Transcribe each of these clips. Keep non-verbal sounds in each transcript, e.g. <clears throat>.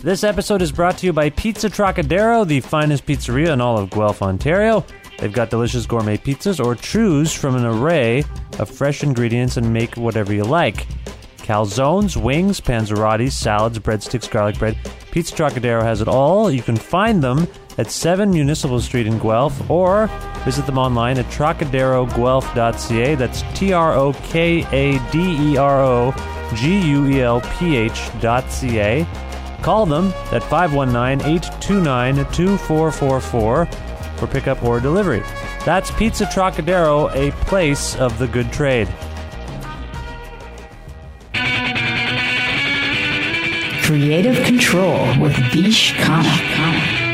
This episode is brought to you by Pizza Trocadero, the finest pizzeria in all of Guelph, Ontario. They've got delicious gourmet pizzas or choose from an array of fresh ingredients and make whatever you like. Calzones, wings, panzerottis, salads, breadsticks, garlic bread. Pizza Trocadero has it all. You can find them at 7 Municipal Street in Guelph or visit them online at trocaderoguelph.ca. That's T R O K A D E R O G U E L P H dot C A. Call them at 519 829 2444 for pickup or delivery. That's Pizza Trocadero, a place of the good trade. Creative Control with Vish Khanna.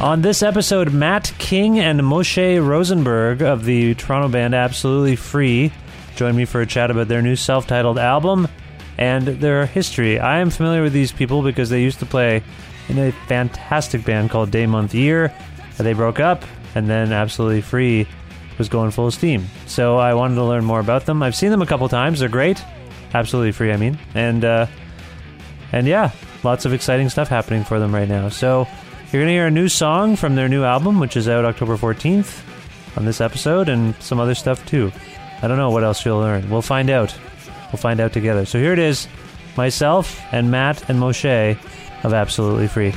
On this episode, Matt King and Moshe Rosenberg of the Toronto band Absolutely Free join me for a chat about their new self titled album and their history. I am familiar with these people because they used to play in a fantastic band called Day Month Year. They broke up, and then Absolutely Free was going full steam. So I wanted to learn more about them. I've seen them a couple times. They're great. Absolutely Free, I mean. And, uh, and yeah, lots of exciting stuff happening for them right now. So you're going to hear a new song from their new album, which is out October 14th on this episode, and some other stuff too. I don't know what else you'll learn. We'll find out. We'll find out together. So here it is myself and Matt and Moshe of Absolutely Free.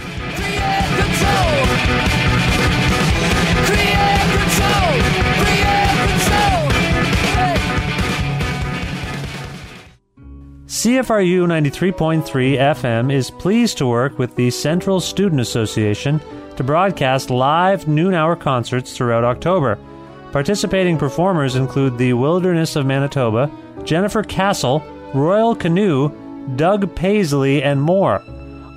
CFRU 93.3 FM is pleased to work with the Central Student Association to broadcast live noon hour concerts throughout October. Participating performers include the Wilderness of Manitoba, Jennifer Castle, Royal Canoe, Doug Paisley, and more.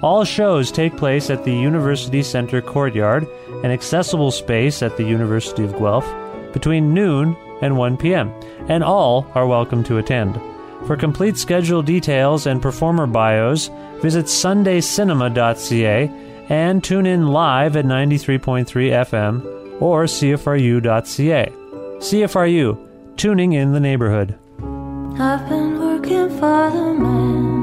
All shows take place at the University Center Courtyard, an accessible space at the University of Guelph, between noon and 1 p.m., and all are welcome to attend. For complete schedule details and performer bios, visit sundaycinema.ca and tune in live at 93.3 FM or CFRU.ca. CFRU, tuning in the neighborhood. I've been working for the man.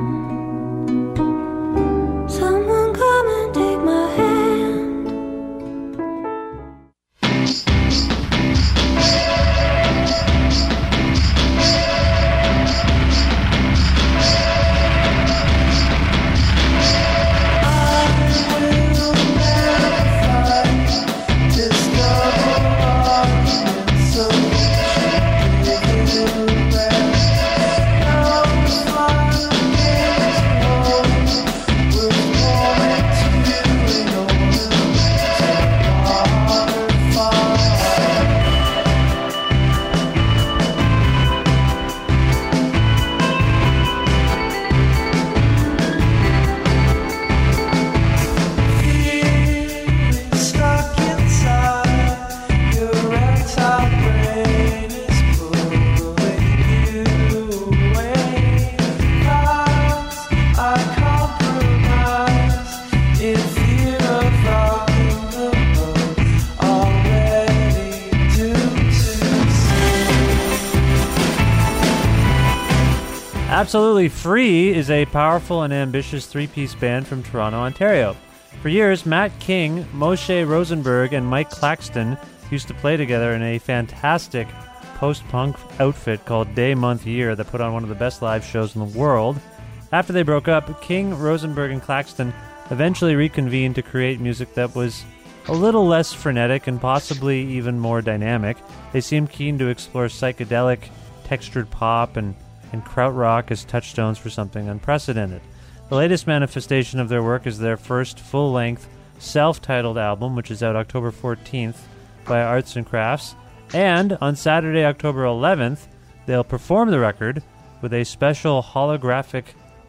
Absolutely Free is a powerful and ambitious three piece band from Toronto, Ontario. For years, Matt King, Moshe Rosenberg, and Mike Claxton used to play together in a fantastic post punk outfit called Day Month Year that put on one of the best live shows in the world. After they broke up, King, Rosenberg, and Claxton eventually reconvened to create music that was a little less frenetic and possibly even more dynamic. They seemed keen to explore psychedelic, textured pop, and, and krautrock as touchstones for something unprecedented. The latest manifestation of their work is their first full length, self titled album, which is out October 14th by Arts and Crafts. And on Saturday, October 11th, they'll perform the record with a special holographic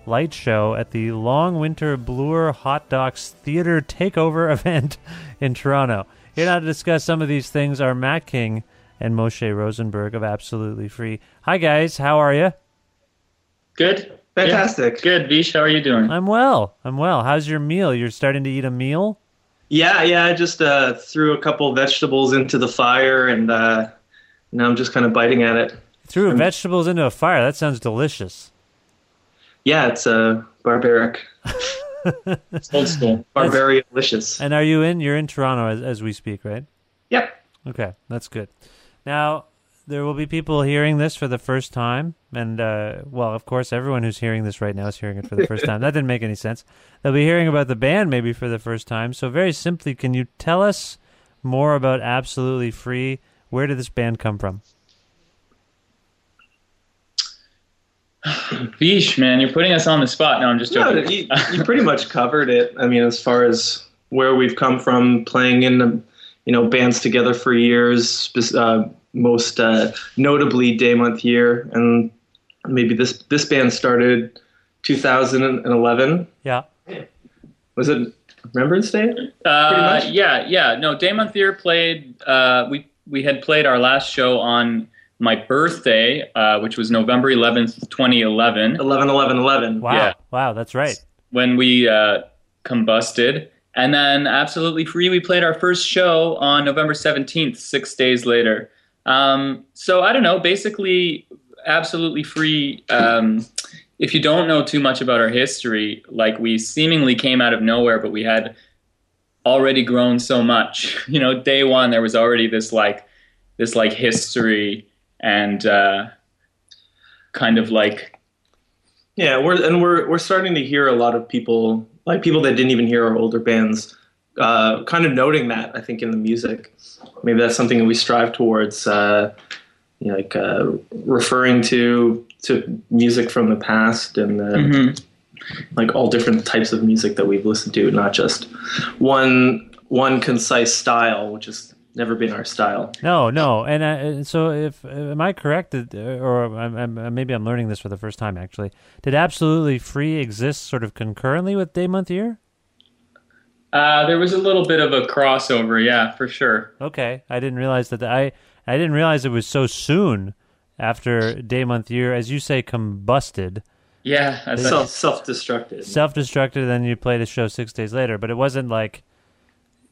light show at the Long Winter Bloor Hot Docs Theater Takeover <laughs> event in Toronto. Here now to discuss some of these things are Matt King and Moshe Rosenberg of Absolutely Free. Hi, guys. How are you? Good. Fantastic. Yeah. Good. Vish, how are you doing? I'm well. I'm well. How's your meal? You're starting to eat a meal? Yeah, yeah. I just uh, threw a couple vegetables into the fire, and uh, now I'm just kind of biting at it. Threw vegetables into a fire. That sounds delicious. Yeah, it's uh, barbaric. <laughs> it's old school. Barbarian delicious. And are you in? You're in Toronto as, as we speak, right? Yep. Okay, that's good. Now, there will be people hearing this for the first time. And, uh, well, of course, everyone who's hearing this right now is hearing it for the first time. That didn't make any sense. They'll be hearing about the band maybe for the first time. So, very simply, can you tell us more about Absolutely Free? Where did this band come from? <sighs> Vish, man, you're putting us on the spot. No, I'm just joking. No, you, you pretty much covered it. I mean, as far as where we've come from, playing in the, you know, bands together for years, uh, most uh, notably Day Month Year, and maybe this this band started 2011. Yeah. Was it Remembrance Day? Uh, yeah, yeah. No, Day Month Year played. Uh, we we had played our last show on my birthday, uh, which was November 11th, 2011. 11, 11, 11. Wow. Yeah. Wow, that's right. When we uh, combusted. And then Absolutely Free, we played our first show on November 17th, six days later. Um, so I don't know, basically, Absolutely Free. Um, if you don't know too much about our history, like we seemingly came out of nowhere, but we had already grown so much. <laughs> You know, day one, there was already this like, this like history and uh, kind of like yeah we're and we're we're starting to hear a lot of people like people that didn't even hear our older bands uh, kind of noting that i think in the music maybe that's something that we strive towards uh, you know, like uh, referring to to music from the past and mm-hmm. like all different types of music that we've listened to not just one one concise style which is never been our style. No, no, and, uh, so if am I correct, or I'm, I'm, maybe I'm learning this for the first time actually? Did absolutely free exist sort of concurrently with day month year? Uh, there was a little bit of a crossover, yeah, for sure. Okay, I didn't realize that. The, I I didn't realize it was so soon after day month year, as you say, combusted. Yeah, self self destructed. Self destructed. And then you played a show six days later, but it wasn't like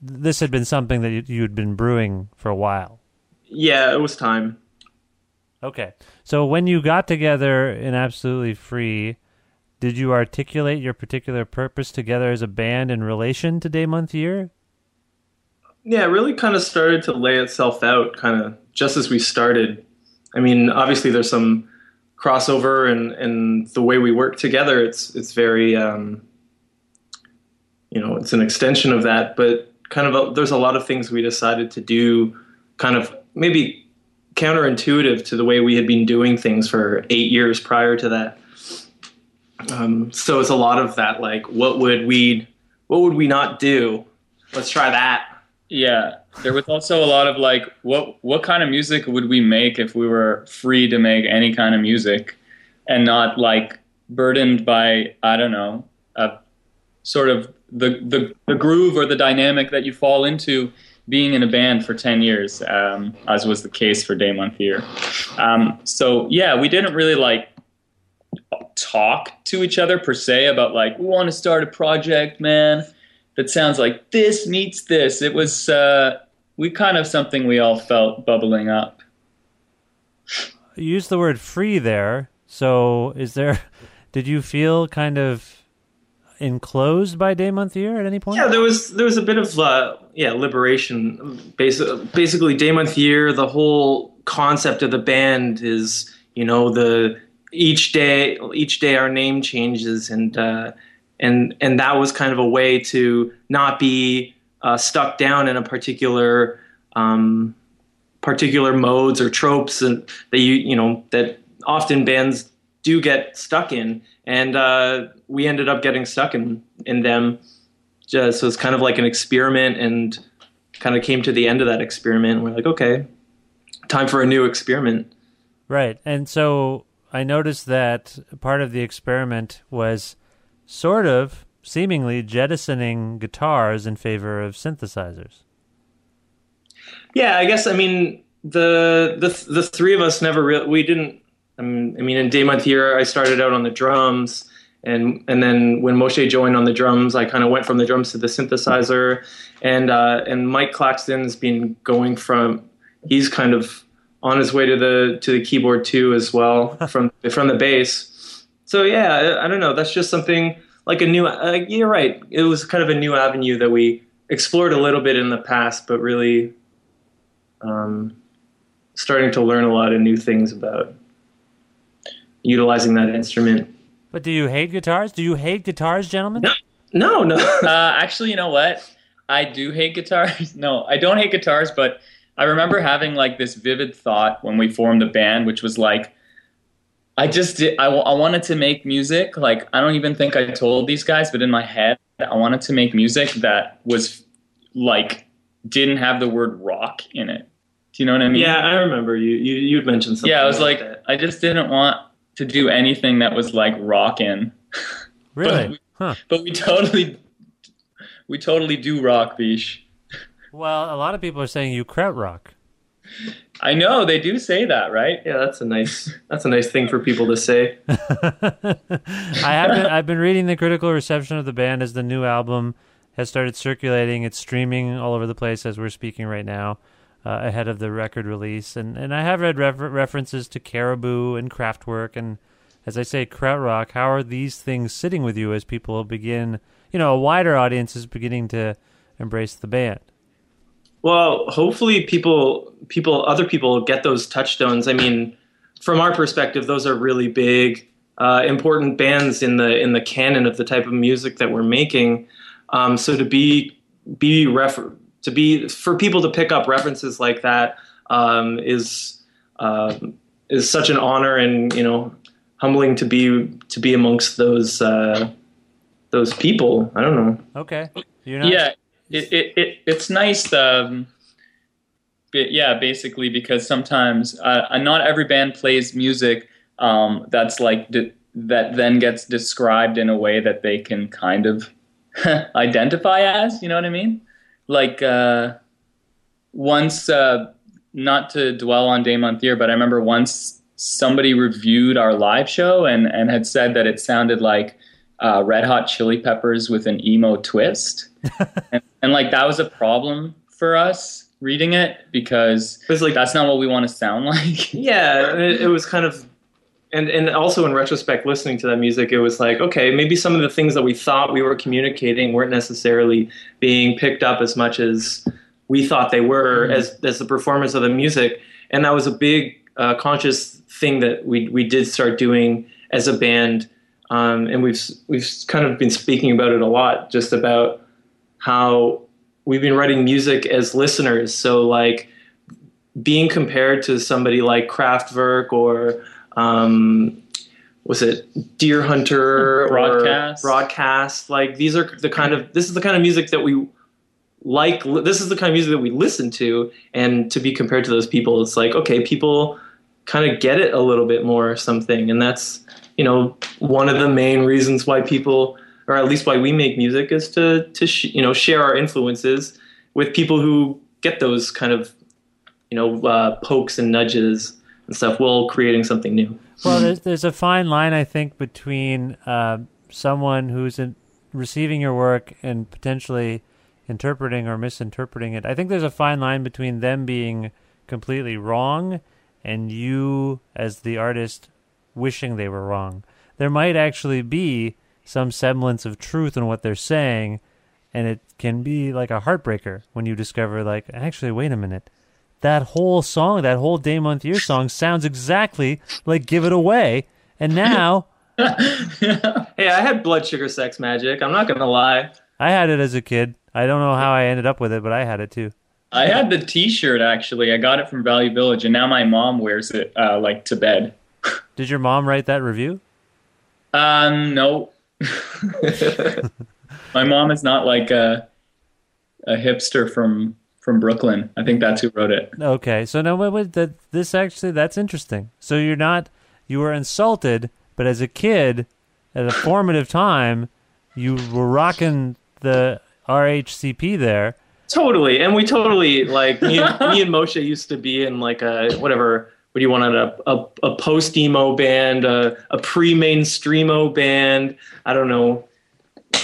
this had been something that you, you had been brewing for a while. Yeah, it was time. Okay. So when you got together in Absolutely Free, did you articulate your particular purpose together as a band in relation to Day Month Year? Yeah, it really kind of started to lay itself out kind of just as we started. I mean, obviously there's some crossover and, and the way we work together, it's it's very um, you know, it's an extension of that, but kind of a, there's a lot of things we decided to do kind of maybe counterintuitive to the way we had been doing things for eight years prior to that. Um, so it's a lot of that, like, what would we, what would we not do? Let's try that. Yeah, there was also a lot of like, what what kind of music would we make if we were free to make any kind of music, and not like burdened by I don't know a sort of the, the, the groove or the dynamic that you fall into being in a band for 10 years, um, as was the case for Day Month Year. Um, so, yeah, we didn't really like talk to each other per se about like, we want to start a project, man, that sounds like this meets this. It was, uh, we kind of something we all felt bubbling up. You used the word free there. So, is there? <laughs> Did you feel kind of enclosed by Day Month Year at any point? Yeah, there was there was a bit of uh, yeah liberation. Basically, basically, Day Month Year. The whole concept of the band is you know the each day each day our name changes and uh, and and that was kind of a way to not be uh, stuck down in a particular um, particular modes or tropes and that you you know that often bands do get stuck in. And uh, we ended up getting stuck in in them. Just so it's kind of like an experiment and kind of came to the end of that experiment. We're like okay time for a new experiment. Right. And so i noticed that part of the experiment was sort of seemingly jettisoning guitars in favor of synthesizers. Yeah, I guess I mean the the the three of us never really we didn't. I mean, in Day Month Year, I started out on the drums, and and then when Moshe joined on the drums, I kind of went from the drums to the synthesizer, and uh, and Mike Claxton's been going from he's kind of on his way to the to the keyboard too as well <laughs> from from the bass so yeah, I, I, don't know. That's just something like a new. Uh, you're right. It was kind of a new avenue that we explored a little bit in the past, but really um, starting to learn a lot of new things about utilizing that instrument. But do you hate guitars? Do you hate guitars, gentlemen? No, no. no. <laughs> uh, actually, you know what? I do hate guitars. <laughs> No, I don't hate guitars, but I remember having like this vivid thought when we formed the band, which was like, I just did. I, I wanted to make music. Like I don't even think I told these guys, but in my head, I wanted to make music that was like didn't have the word rock in it. Do you know what I mean? Yeah, I remember you. You you'd mentioned something. Yeah, I was like, like I just didn't want to do anything that was like rockin'. <laughs> Really? but, we, huh. but we totally, we totally do rock, Vish. Well, a lot of people are saying you krautrock. I know they do say that, right? Yeah, that's a nice that's a nice thing for people to say. <laughs> I have been I've been reading the critical reception of the band as the new album has started circulating. It's streaming all over the place as we're speaking right now, uh, ahead of the record release. And and I have read refer- references to Caribou and Kraftwerk and as I say, krautrock. How are these things sitting with you as people begin? You know, a wider audience is beginning to embrace the band. Well, hopefully people people other people get those touchstones. I mean, from our perspective, those are really big, uh, important bands in the in the canon of the type of music that we're making. Um, so to be be refer- to be for people to pick up references like that um, is uh, is such an honor and you know humbling to be to be amongst those uh, those people. I don't know. Okay. yeah it, it, it it's nice. Um, yeah, basically because sometimes uh, not every band plays music um, that's like de- that then gets described in a way that they can kind of <laughs> identify as. You know what I mean? Like uh, once, uh, not to dwell on Day Month Year, but I remember once somebody reviewed our live show and and had said that it sounded like uh, Red Hot Chili Peppers with an emo twist, <laughs> and, and, like that was a problem for us reading it because it was like that's not what we want to sound like. <laughs> yeah, it, it was kind of, and and also in retrospect, listening to that music, it was like okay, maybe some of the things that we thought we were communicating weren't necessarily being picked up as much as we thought they were mm-hmm. as as the performers of the music, and that was a big uh, conscious thing that we we did start doing as a band um, and we've we've kind of been speaking about it a lot, just about how we've been writing music as listeners. So like being compared to somebody like Kraftwerk or um, was it Deerhunter broadcast or broadcast? Like these are the kind of this is the kind of music that we like this is the kind of music that we listen to. And to be compared to those people it's like okay people kind of get it a little bit more or something. And that's you know, one of the main reasons why people, or at least why we make music, is to to sh- you know share our influences with people who get those kind of you know uh, pokes and nudges and stuff while creating something new. Well, there's there's a fine line I think between uh, someone who's in, receiving your work and potentially interpreting or misinterpreting it. I think there's a fine line between them being completely wrong and you as the artist wishing they were wrong. There might actually be some semblance of truth in what they're saying, and it can be like a heartbreaker when you discover, like, actually, wait a minute. That whole song, that whole Day Month Year song sounds exactly like Give It Away. And now <laughs> Hey, I had Blood Sugar Sex Magik. I'm not gonna lie. I had it as a kid. I don't know how I ended up with it, but I had it too. I had the T-shirt actually. I got it from Value Village, and now my mom wears it uh, like to bed. Did your mom write that review? Um, no. <laughs> my mom is not like a a hipster from from Brooklyn. I think that's who wrote it. Okay, so no, wait, wait, that this actually that's interesting. So you're not you were insulted, but as a kid, at a formative time, you were rocking the RHCP there. Totally, and we totally like me, and, me and Moshe used to be in like a whatever. What do you want a a, a post emo band, a, a pre mainstreamo band? I don't know.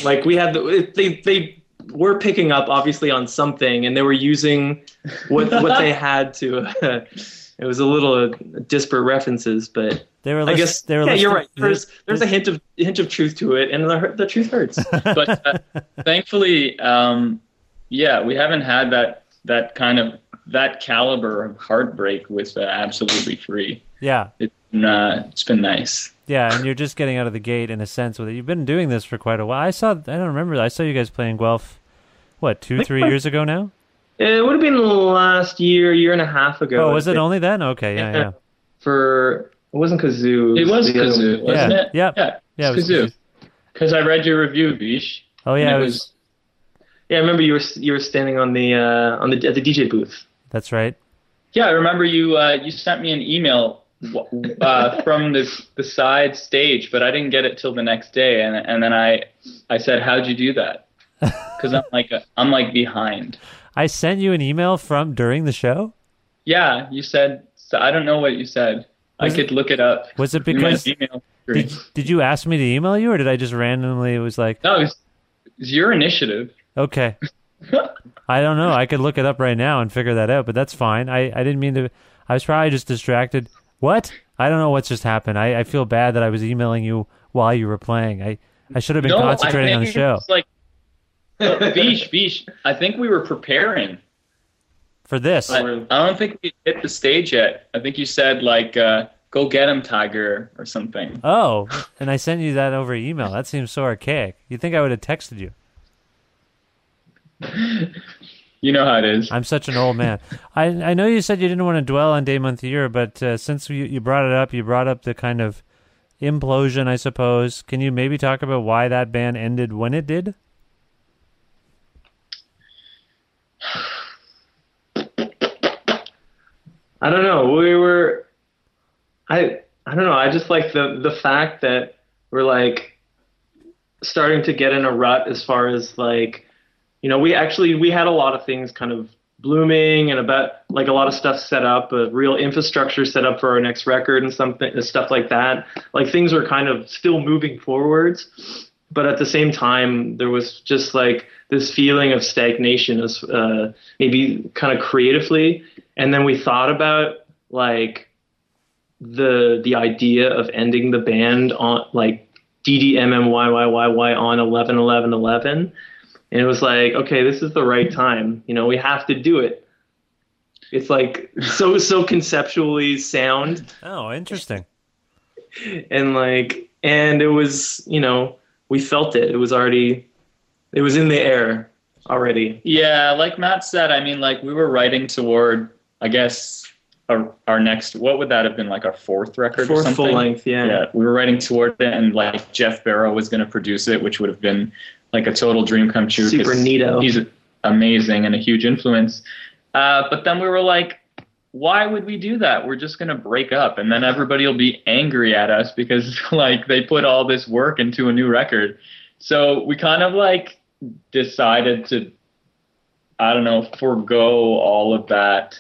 Like we had the they they were picking up obviously on something, and they were using what what they <laughs> had to. <laughs> it was a little disparate references, but They were. I guess they were yeah, you're right. There's there's a hint of hint of truth to it, and the the truth hurts. But uh, <laughs> thankfully, um, yeah, we haven't had that that kind of that caliber of heartbreak with uh, absolutely free. Yeah, It's been, uh, it's been nice. yeah, and you're just getting out of the gate in a sense with it. You've been doing this for quite a while. I saw. I don't remember. I saw you guys playing Guelph. What two, three what- years ago now? it would have been last year, year and a half ago. Oh, was it only then? Okay, yeah, yeah. for? It wasn't kazoo. It was kazoo, wasn't Yeah, it? yep. Yeah, Yeah, it was kazoo. kazoo. Because I read your review, Vish. Oh yeah, and it it was, was Yeah, I remember you were you were standing on the uh, on the at the DJ booth. That's right. Yeah, I remember you. Uh, you sent me an email uh, from the the side stage, but I didn't get it till the next day, and and then I I said, "How'd you do that?" <laughs> Because I'm like I'm like behind. I sent you an email from during the show. Yeah, you said. So I don't know what you said. I Was it- could look it up. Was it because did, did you ask me to email you, or did I just randomly? It was like No, it's, it's your initiative. okay. <laughs> I don't know. I could look it up right now and figure that out, but that's fine. I, I didn't mean to. I was probably just distracted. What? I don't know what's just happened. I, I feel bad that I was emailing you while you were playing. I, I should have been no, concentrating on the show. Like, Vish, Vish. I think we were preparing. For this, I, I don't think we hit the stage yet. I think you said like, uh, "Go get him, Tiger," or something. oh, and I sent you that over email. That seems so archaic. You think I would have texted you? <laughs> You know how it is. I'm such an old man. <laughs> I I know you said you didn't want to dwell on day, month, year, but uh, since you, you brought it up, you brought up the kind of implosion, I suppose. Can you maybe talk about why that band ended when it did? I don't know. We were, I I don't know. I just like the the fact that we're like starting to get in a rut as far as like, you know, we actually we had a lot of things kind of blooming and about like a lot of stuff set up, a real infrastructure set up for our next record and something and stuff like that. Like things were kind of still moving forwards, but at the same time there was just like this feeling of stagnation as uh, maybe kind of creatively and then we thought about like the the idea of ending the band on like DDMMYYYY on 11 11 11 and it was like okay this is the right time you know we have to do it it's like so so conceptually sound Oh, interesting. and like and it was you know we felt it it was already it was in the air already Yeah, like Matt said, I mean, like we were writing toward, I guess, our, our next. What would that have been? Like our fourth record, or fourth something? full length yeah Yeah, we were writing toward it, and like Geoff Barrow was going to produce it, which would have been like a total dream come true. Super neato. He's amazing and a huge influence. Uh, but then we were like, why would we do that? We're just going to break up, and then everybody will be angry at us because <laughs> like they put all this work into a new record. So we kind of like decided to, I don't know, forego all of that.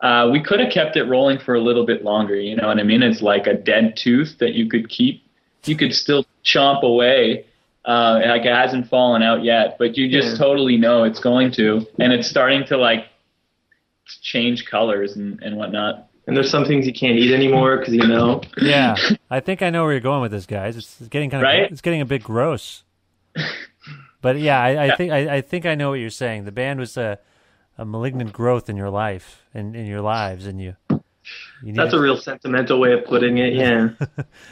Uh, we could have kept it rolling for a little bit longer. You know what I mean? It's like a dead tooth that you could keep. You could still chomp away. Uh, like it hasn't fallen out yet, but you just Yeah. totally know it's going to, and it's starting to like change colors and, and whatnot. and there's some things you can't eat anymore because you know. Yeah, <laughs> I think I know where you're going with this, guys. It's, it's getting kind of Right? it's getting a bit gross. But yeah, I, I think I, I think I know what you're saying. The band was a, a malignant growth in your life and in your lives, and you. That's a real sentimental way of putting it. Yeah. <laughs>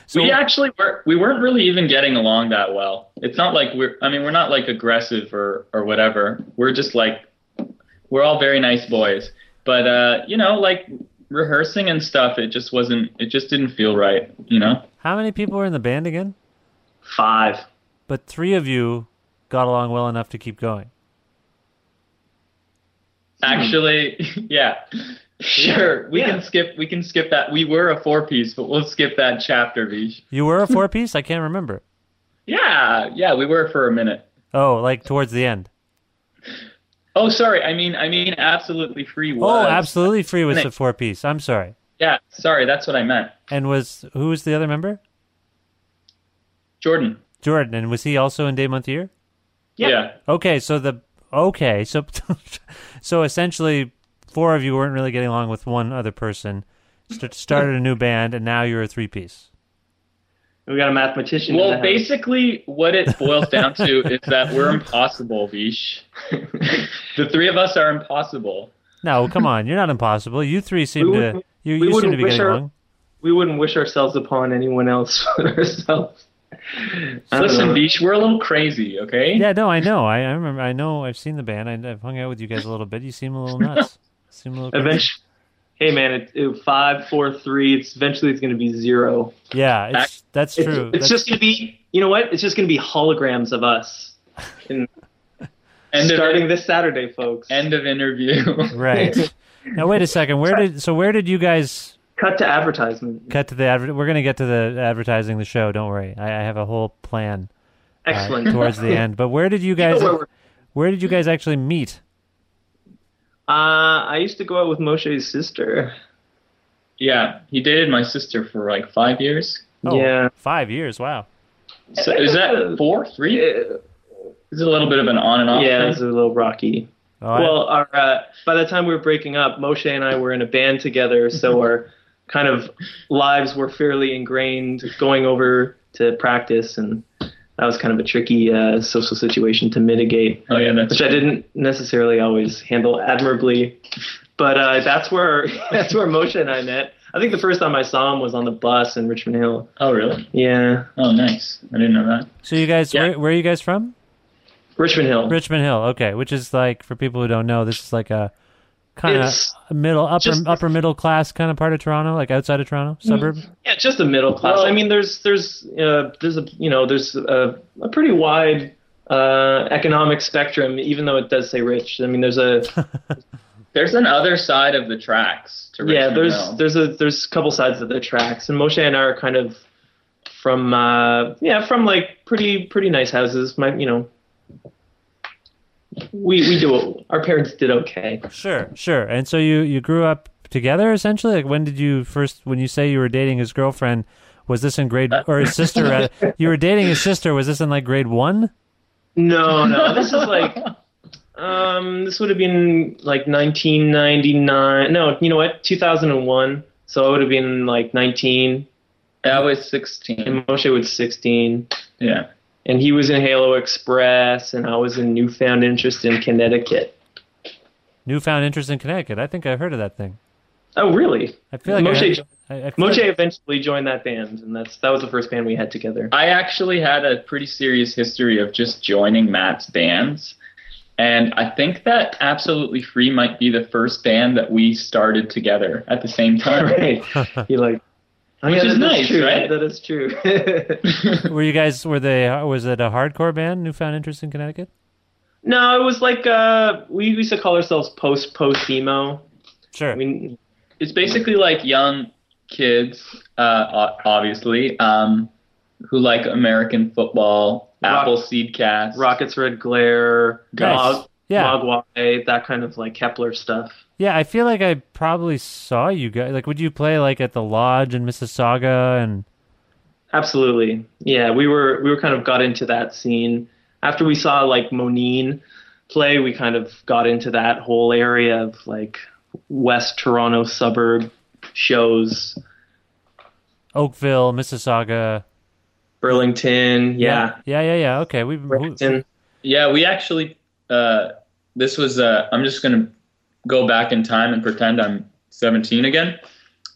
So- we actually were we weren't really even getting along that well. It's not like we're I mean we're not like aggressive or or whatever. We're just like we're all very nice boys. But uh, you know, like rehearsing and stuff, it just wasn't it just didn't feel right, you know? How many people were in the band again? Five. But three of you got along well enough to keep going. Actually, <laughs> yeah. Sure, we Yeah. can skip we can skip that. We were a four piece, but we'll skip that chapter, Vish. You were a <laughs> four piece. I can't remember. Yeah, yeah, we were for a minute. Oh, like towards the end. Oh, sorry. I mean, I mean, absolutely free was. Oh, absolutely free was Nick. the four piece. I'm sorry. Yeah, sorry. That's what I meant. And was who was the other member? Jordan. Jordan. And was he also in Day Month Year? Yeah. Okay, so the okay, so <laughs> so essentially, four of you weren't really getting along with one other person. St- started a new band, and now you're a three piece. We got a mathematician. Well, basically, what it boils down to <laughs> is that we're impossible, Vish. <laughs> the three of us are impossible. No, come on, you're not impossible. You three seem We to you, we you seem to be getting our- along. we wouldn't wish ourselves upon anyone else <laughs> but ourselves. I Listen, know. Vish, we're a little crazy, okay? Yeah, no, I know. I, I remember. I know. I've seen the band. I, I've hung out with you guys a little bit. You seem a little nuts. Seem a little. crazy. Eventually, hey man, it, it, five, four, three. It's eventually it's going to be zero. Yeah, it's, that's It's, true. it's That's- just going to be. You know what? It's just going to be holograms of us. <laughs> In, End of- starting this Saturday, folks. End of interview. <laughs> right. now wait a second. Where did so where did you guys Cut to advertisement. cut to the adver- We're gonna get to the advertising the show. Don't worry. I, I have a whole plan uh, Excellent. towards the <laughs> end. But where did you You know guys? where Where did you guys actually meet? Uh, I used to go out with Moshe's sister. yeah, he dated my sister for like five years. Oh, Yeah. five years. Wow. So is that four, three? Yeah, Is it a little bit of an on and off? yeah, thing? it's a little rocky. Oh, I- Well, our, uh, by the time we were breaking up, Moshe and I were in a band together, so <laughs> our kind of lives were fairly ingrained going over to practice, and that was kind of a tricky uh, social situation to mitigate, Oh yeah, that's which I didn't necessarily always handle admirably. But uh, that's where <laughs> that's where Moshe and I met. I think the first time I saw him was on the bus in Richmond Hill. Oh really? Yeah, Oh nice. I didn't know that. so you guys, Yeah. where, where are you guys from? Richmond Hill. Richmond Hill. Okay, which is like for people who don't know, this is like a kind of middle upper just- upper middle class kind of part of Toronto, like outside of Toronto, suburb. Yeah, just a middle class. Well- I mean, there's there's uh, there's a you know there's a, a pretty wide uh, economic spectrum, even though it does say rich. I mean, there's a <laughs> There's an other side of the tracks to yeah there's Hill. there's a there's a couple sides of the tracks, and Moshe and I are kind of from uh, yeah from like pretty pretty nice houses. My you know we we do our parents did okay. Sure, sure. And so you you grew up together essentially. Like when did you first? When you say you were dating his girlfriend, was this in grade or his sister? uh, <laughs> you were dating his sister. Was this in like grade one? No, no, this is like, um, this would have been like 1999. No, you know what? 2001. So I would have been like 19, I was 16. and Moshe was 16, Yeah. And he was in Halo Express, and I was in Newfound Interest in Connecticut. Newfound interest in Connecticut. I think I've heard of that thing. Oh, really? I feel like I Moshe, heard- I, I feel Moshe like- eventually joined that band, and that's that was the first band we had together. I actually had a pretty serious history of just joining Matt's bands. And I think that Absolutely Free might be the first band that we started together at the same time. <laughs> right? <laughs> He like, oh, Which yeah, is that- nice, true. right? That is true. <laughs> were you guys? Were they? Was it a hardcore band? Newfound interest in Connecticut. no, it was like uh, we used to call ourselves post post emo. Sure. I mean, It's basically like young kids, uh, obviously, um, who like American football, Rock- Appleseed Cast. Rockets Red Glare, Nice. Mog, Yeah. Mogwai, that kind of like Kepler stuff. Yeah, I feel like I probably saw you guys. Like, would you play like at the lodge in Mississauga and? Absolutely. Yeah, we were we were kind of got into that scene. After we saw like Moneen play, we kind of got into that whole area of like West Toronto suburb shows. Oakville, Mississauga. Burlington, yeah. Yeah, yeah, yeah. Okay. We, Brampton. Yeah, we actually. Uh, this was. Uh, I'm just gonna go back in time and pretend I'm 17 again.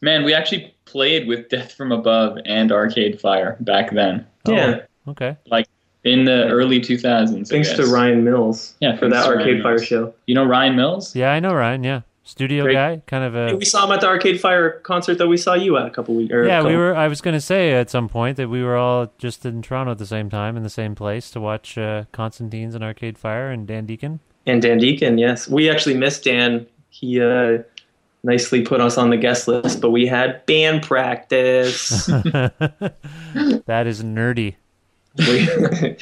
Man, we actually played with Death from Above and Arcade Fire back then, Yeah. okay. like in the early 2000s. Thanks to. Ryan Mills Yeah, for that to Ryan Arcade Fire Mills. show. You know Ryan Mills? Yeah, I know Ryan. Yeah, studio Great. guy, kind of Hey, a. we saw him at the Arcade Fire concert that we saw you at a couple weeks. Yeah, we were. I was going to say at some point that we were all just in Toronto at the same time in the same place to watch uh, Constantine's and Arcade Fire and Dan Deacon. And Dan Deacon, yes. We actually missed Dan. He uh, nicely put us on the guest list, but we had band practice. <laughs> <laughs> That is nerdy. we,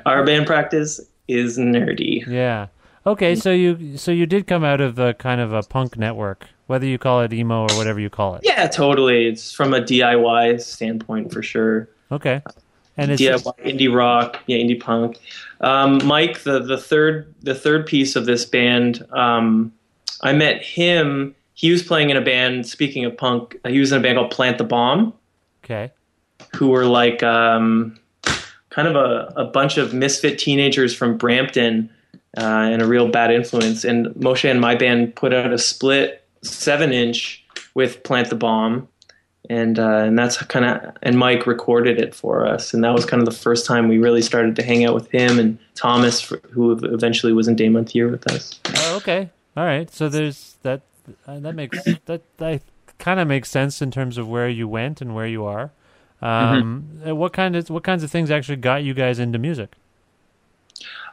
<laughs> our band practice is nerdy. Yeah. Okay, so you so you did come out of a kind of a punk network, whether you call it emo or whatever you call it. Yeah, totally. It's from a DIY standpoint for sure. Okay. And it's DIY indie rock, yeah, indie punk. Um, Mike, the the third the third piece of this band, um, I met him. He was playing in a band. Speaking of punk, he was in a band called Plant the Bomb. okay. who were like um, kind of a, a bunch of misfit teenagers from Brampton uh, and a real bad influence. And Moshe and my band put out a split seven inch with Plant the Bomb. And uh, and that's kind of and Mike recorded it for us, and that was kind of the first time we really started to hang out with him and Thomas, who eventually was in Day Month Year with us. Oh, okay. All right. So there's that. Uh, that makes that that kind of makes sense in terms of where you went and where you are. Um, uh, What kind of what kinds of things actually got you guys into music?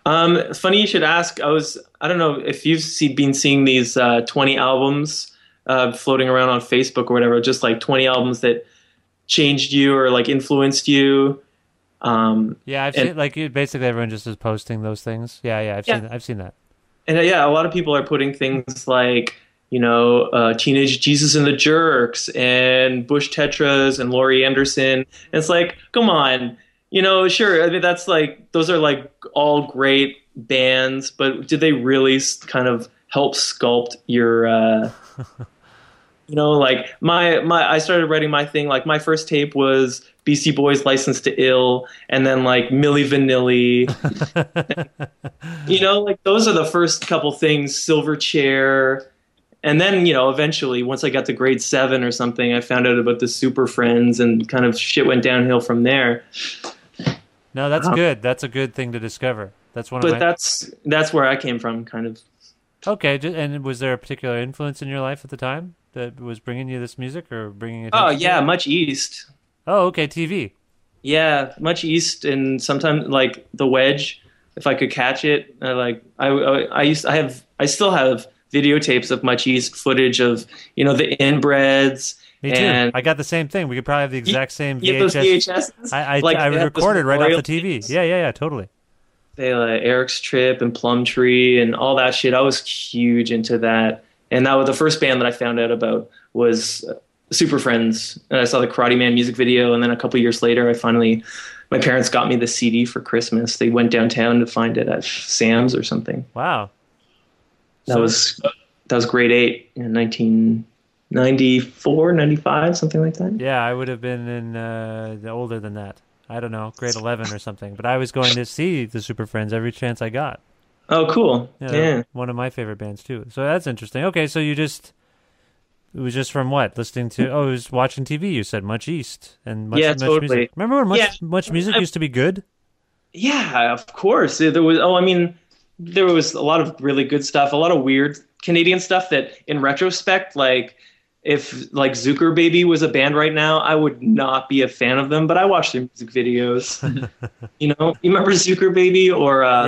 Um, funny you should ask. I was I don't know if you've see, been seeing these uh, twenty albums uh, floating around on Facebook or whatever, just like twenty albums that changed you or like influenced you. Um, Yeah, I've And- seen like basically everyone just is posting those things. Yeah, yeah, I've Yeah. seen I've seen that. and uh, yeah, a lot of people are putting things like you know uh, Teenage Jesus and the Jerks and Bush Tetras and Laurie Anderson. And it's like, come on, you know, sure. I mean, that's like those are like all great bands, but did they really kind of help sculpt your? Uh, <laughs> you know, like my my I started writing my thing. Like my first tape was Beastie Boys License to Ill, and then like Milli Vanilli. <laughs> you know, like those are the first couple things. Silverchair, and then you know, eventually, once I got to grade seven or something, I found out about the Superfriendz, and kind of shit went downhill from there. No, that's uh-huh. good. That's a good thing to discover. That's one of But my. that's that's where I came from, kind of. Okay, and was there a particular influence in your life at the time that was bringing you this music or bringing it? Oh yeah, much east. Oh, okay, TV. Yeah, much east, and sometimes like the wedge. If I could catch it, I like I, I I used I have I still have videotapes of much east footage of you know the inbreds. Me too. And I got the same thing. We could probably have the exact same you have those VHS. VHSs? I I, Like, I they have those recorded right off the TV. tapes. Yeah, yeah, yeah, totally. they like Eric's Trip and Plumtree and all that shit. I was huge into that, and that was the first band that I found out about was uh, Superfriendz. And I saw the Karate Man music video, and then a couple years later, I finally, my parents got me the CD for Christmas. They went downtown to find it at Sam's or something. Wow. That So- was that was grade eight in 1994, 95, something like that. Yeah, I would have been in uh, older than that. I don't know, grade eleven or something. But I was going to see the Superfriendz every chance I got. Oh, cool. Yeah, Yeah. one of my favorite bands too. So that's interesting. Okay, so you just it was just from what listening to? Oh, it was watching TV. You said Much East and much, Yeah, much totally. music. Remember when much Yeah. much music used to be good? Yeah, of course. There was oh, I mean, there was a lot of really good stuff, a lot of weird Canadian stuff that in retrospect, like if like Zuckerbaby was a band right now, I would not be a fan of them, but I watched their music videos. <laughs> you know, you remember Zuckerbaby or uh, Yeah.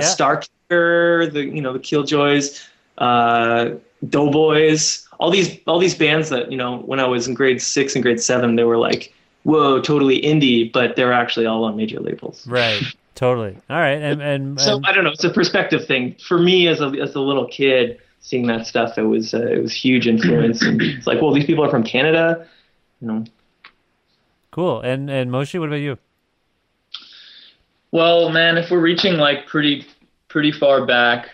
Starkicker, the you know the Killjoys, uh, Doughboys, all these all these bands that you know when I was in grade six and grade seven, they were like whoa, totally indie, but they're actually all on major labels. Right. Totally. All right. And and, So and I don't know. It's a perspective thing for me as a as a little kid. Seeing that stuff, it was uh, it was huge influence. and it's like, well, these people are from Canada, you know. cool. And and Moshe, what about you? Well, man, if we're reaching like pretty pretty far back,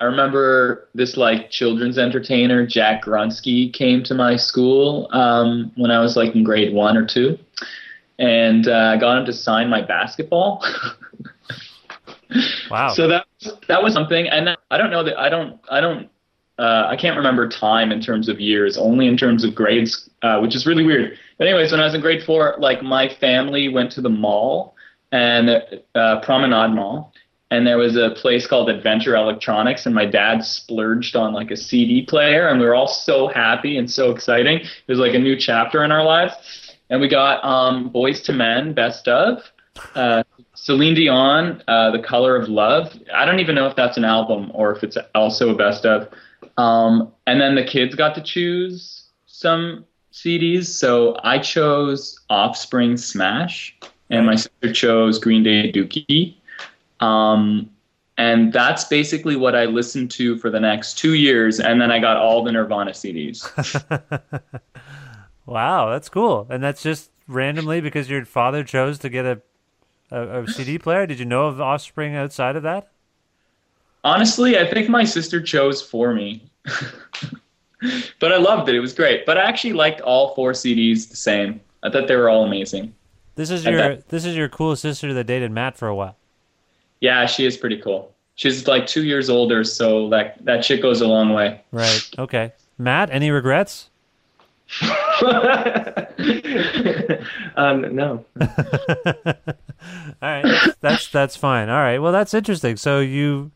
I remember this like children's entertainer Jack Grunsky came to my school um, when I was like in grade one or two, and uh, I got him to sign my basketball. <laughs> Wow. So that that was something, and I don't know that I don't I don't uh, I can't remember time in terms of years, only in terms of grades, uh, which is really weird. But anyways, when I was in grade four, like my family went to the mall and uh, Promenade Mall, and there was a place called Adventure Electronics, and my dad splurged on like a CD player, and we were all so happy and so exciting. It was like a new chapter in our lives, and we got um, Boyz II Men Best of. Uh, Celine Dion, uh, The Color of Love. I don't even know if that's an album or if it's also a best of. Um, and then the kids got to choose some CDs. So I chose Offspring Smash, and my sister chose Green Day Dookie. Um, and that's basically what I listened to for the next two years. And then I got all the Nirvana CDs. <laughs> wow, that's cool. And that's just randomly because your father chose to get a, a, a <laughs> CD player. Did you know of Offspring outside of that? Honestly, I think my sister chose for me. <laughs> but I loved it. It was great. But I actually liked all four CDs the same. I thought they were all amazing. This is your that- this is your cool sister that dated Matt for a while. Yeah, she is pretty cool. She's like two years older, so that that shit goes a long way. Right. Okay. Matt, any regrets? <laughs> um, no. <laughs> All right, that's, that's that's fine. All right, well, that's interesting. So you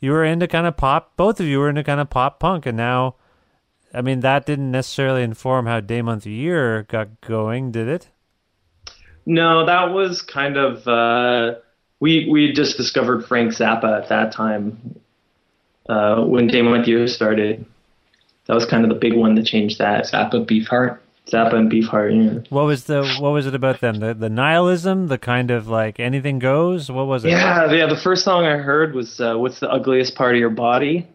you were into kind of pop. Both of you were into kind of pop punk, and now, I mean, that didn't necessarily inform how Day Month Year got going, did it? No, that was kind of uh, we we just discovered Frank Zappa at that time uh, when Day Month Year started. That was kind of the big one that changed that. Zappa Beefheart. Zappa and Beefheart. Yeah. What was the what was it about them? The the nihilism, the kind of like anything goes. What was it? Yeah, yeah. The first song I heard was uh, "What's the ugliest part of your body,"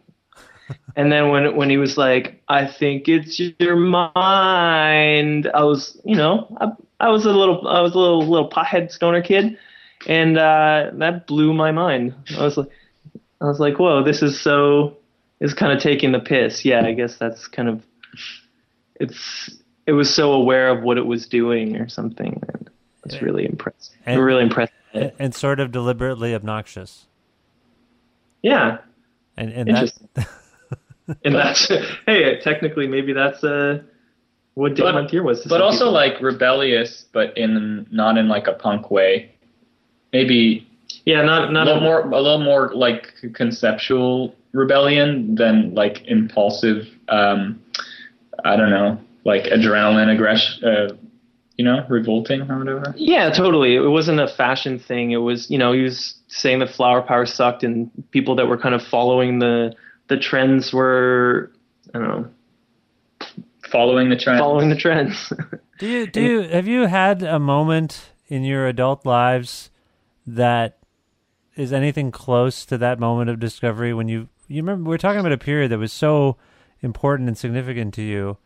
<laughs> and then when when he was like, "I think it's your mind," I was, you know, I, I was a little, I was a little little pothead stoner kid, and uh, that blew my mind. I was like, I was like, "Whoa, this is so." Is kind of taking the piss. Yeah, I guess that's kind of. It's it was so aware of what it was doing or something. And it's really impressive. And- really impressed. and, and sort of deliberately obnoxious. Yeah, And and that, Interesting. <laughs> and that's hey, technically maybe that's uh what Day But- Month Year was. But also people. like rebellious, but in not in like a punk way. Maybe yeah, not a not little more, a little more like conceptual rebellion than like impulsive. Um, I don't know, like adrenaline aggression. Uh, you know, revolting or whatever. Yeah, totally. It wasn't a fashion thing. It was, you know, he was saying that flower power sucked, and people that were kind of following the the trends were, I don't know, Following the trends. following the trends. do you do you have you had a moment in your adult lives that is anything close to that moment of discovery when you you remember we are talking about a period that was so important and significant to you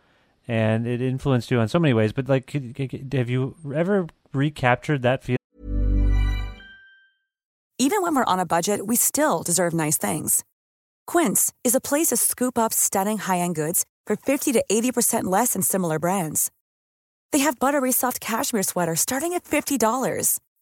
and it influenced you in so many ways but like have you ever recaptured that feeling Even when we're on a budget, we still deserve nice things. Quince is a place to scoop up stunning high-end goods for 50 to 80% less than similar brands. They have buttery soft cashmere sweaters starting at $50,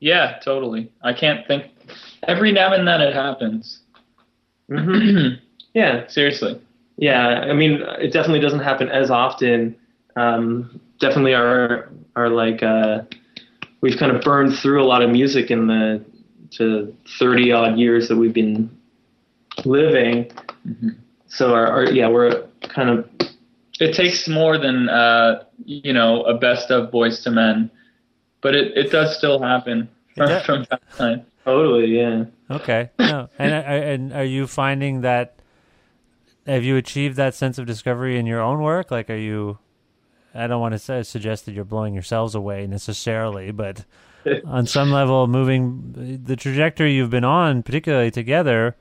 Yeah, totally. I can't think. Every now and then it happens. hmm <clears throat> yeah, Seriously. yeah. I mean, it definitely doesn't happen as often Um, definitely our our like uh, we've kind of burned through a lot of music in the to 30 odd years that we've been living. Mm-hmm. So our, our yeah we're kind of It takes more than uh, you know a best of Boyz II Men, but it, it does still happen from, Yeah. from time to time. totally yeah. Okay. No. And are- and are you finding that? Have you achieved that sense of discovery in your own work? Like, are you? I don't want to say, suggest that you're blowing yourselves away necessarily, but <laughs> on some level, moving the trajectory you've been on, particularly together,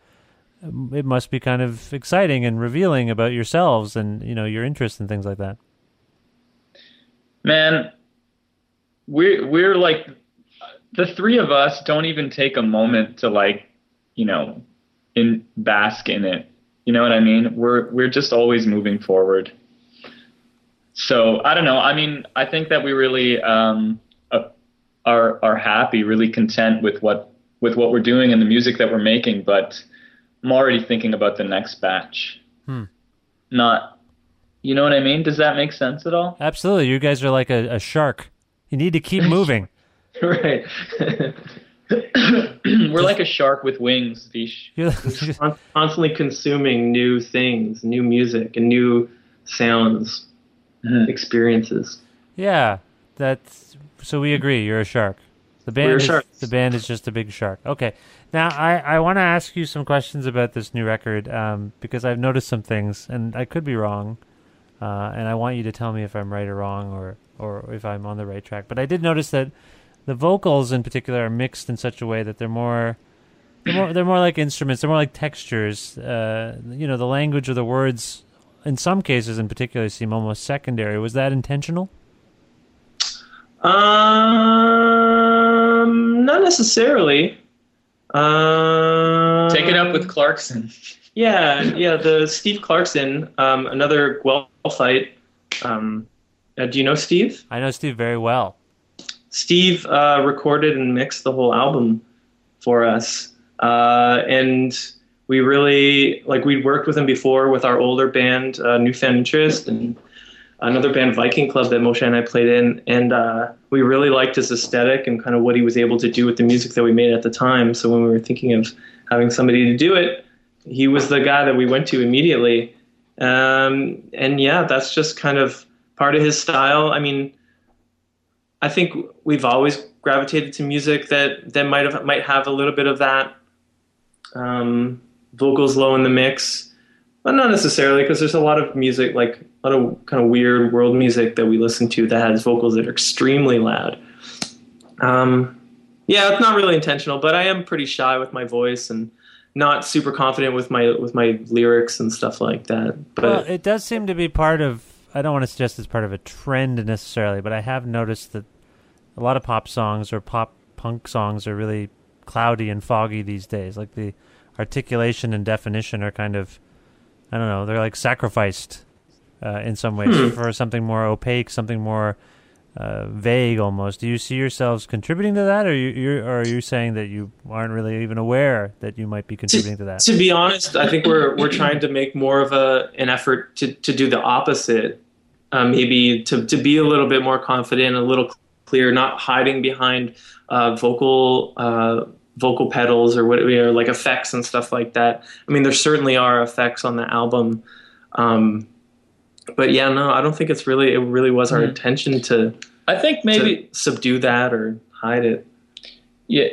it must be kind of exciting and revealing about yourselves and you know your interests and things like that. Man, we're we're like the three of us don't even take a moment to like, you know, in bask in it. You know what I mean? We're we're just always moving forward. So I don't know. I mean, I think that we really um, uh, are are happy, really content with what with what we're doing and the music that we're making. But I'm already thinking about the next batch. Hmm. Not, you know what I mean? Does that make sense at all? Absolutely, you guys are like a, a shark. You need to keep moving. <laughs> right. <clears throat> We're like a shark with wings, Vish. <laughs> Constantly consuming new things, new music, and new sounds, Mm-hmm. experiences. Yeah, that's so we agree. You're a shark. The band We're is sharks. the band is just a big shark. Okay, now I I want to ask you some questions about this new record um, because I've noticed some things and I could be wrong, uh, and I want you to tell me if I'm right or wrong or or if I'm on the right track. But I did notice that the vocals in particular are mixed in such a way that they're more. They're more, they're more like instruments. They're more like textures. Uh, you know, the language or the words, in some cases in particular, seem almost secondary. Was that intentional? Um, not necessarily. Um, Take it up with Clarkson. Yeah, yeah. The Steve Clarkson, um, another Guelphite. Um, uh, do you know Steve? I know Steve very well. Steve uh, recorded and mixed the whole album for us, uh, and we really like we'd worked with him before with our older band, uh, Newfound Interest, and another band, Viking Club, that Moshe and I played in, and uh, we really liked his aesthetic and kind of what he was able to do with the music that we made at the time. So when we were thinking of having somebody to do it, he was the guy that we went to immediately. Um, and yeah, that's just kind of part of his style. I mean, I think we've always gravitated to music that that might have might have a little bit of that um, vocals low in the mix, but not necessarily because there's a lot of music like a lot of kind of weird world music that we listen to that has vocals that are extremely loud. Um, yeah, it's not really intentional, but I am pretty shy with my voice and not super confident with my with my lyrics and stuff like that. But well, it does seem to be part of. I don't want to suggest it's part of a trend necessarily, but I have noticed that a lot of pop songs or pop punk songs are really cloudy and foggy these days. Like the articulation and definition are kind of, I don't know, they're like sacrificed uh, in some ways Hmm. for something more opaque, something more uh, vague almost. Do you see yourselves contributing to that, or you, you're, or are you saying that you aren't really even aware that you might be contributing to that? To be honest, I think we're we're trying to make more of a an effort to to do the opposite. Um, maybe to to be a little bit more confident, a little clear, not hiding behind uh, vocal uh, vocal pedals or what like effects and stuff like that. I mean, there certainly are effects on the album. Um, but yeah, no, I don't think it's really it really was our Mhm. intention to I think maybe to subdue that or hide it. yeah,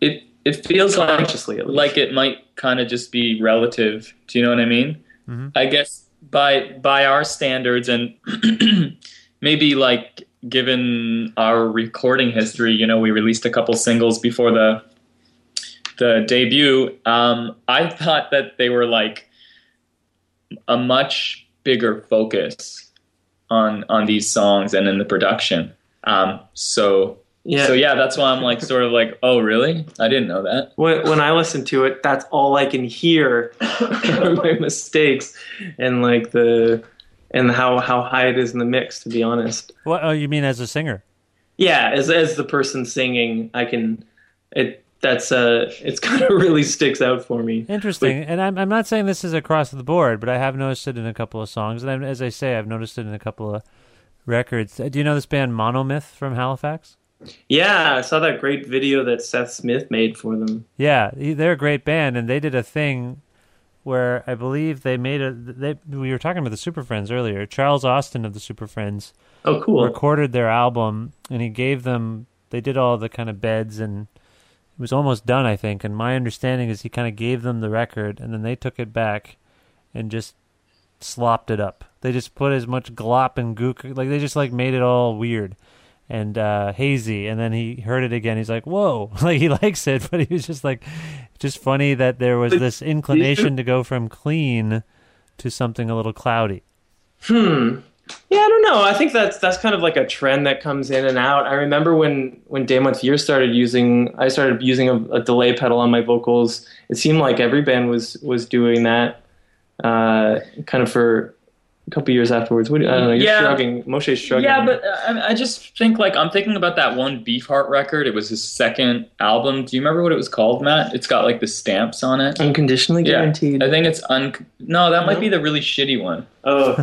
it it feels like Consciously, at least. like it might kind of just be relative. Do you know what I mean? Mhm. I guess by by our standards and <clears throat> maybe like given our recording history, you know, we released a couple singles before the the debut. Um, I thought that they were like a much bigger focus on on these songs and in the production. Um, so Yeah. so yeah, that's why I'm like sort of like, oh really? I didn't know that. when, when I listen to it, that's all I can hear <laughs> are my mistakes and like the and how how high it is in the mix. To be honest, What? Oh, you mean as a singer? yeah, as as the person singing, I can it that's uh it's <laughs> kind of really sticks out for me. Interesting. And I'm I'm not saying this is across the board, but I have noticed it in a couple of songs, and I'm, as I say, I've noticed it in a couple of records. Uh, Do you know this band Monomyth from Halifax? Yeah, I saw that great video that Seth Smith made for them. Yeah, they're a great band, and they did a thing where I believe they made a. They, we were talking about the Superfriendz earlier. Charles Austin of the Superfriendz. Oh, cool. Recorded their album, and he gave them. They did all the kind of beds, and it was almost done, I think. And my understanding is he kind of gave them the record, and then they took it back, and just slopped it up. They just put as much glop and gook, like they just like made it all weird and uh, hazy. And then he heard it again. He's like, "Whoa!" <laughs> Like he likes it, but he was just like, just funny that there was this inclination to go from clean to something a little cloudy. Hmm. Yeah, I don't know. I think that's that's kind of like a trend that comes in and out. I remember when when Day Month Year started using, I started using a, a delay pedal on my vocals. It seemed like every band was was doing that, uh, kind of for a couple years afterwards. What, do- I don't know. You're Yeah. shrugging. Moshe's shrugging. Yeah, but uh, I, I just think like I'm thinking about that one Beefheart record. It was his second album. Do you remember what it was called, Matt? It's got like the stamps on it. unconditionally Yeah, guaranteed. I think it's un. No, that might No? be the really shitty one. Oh,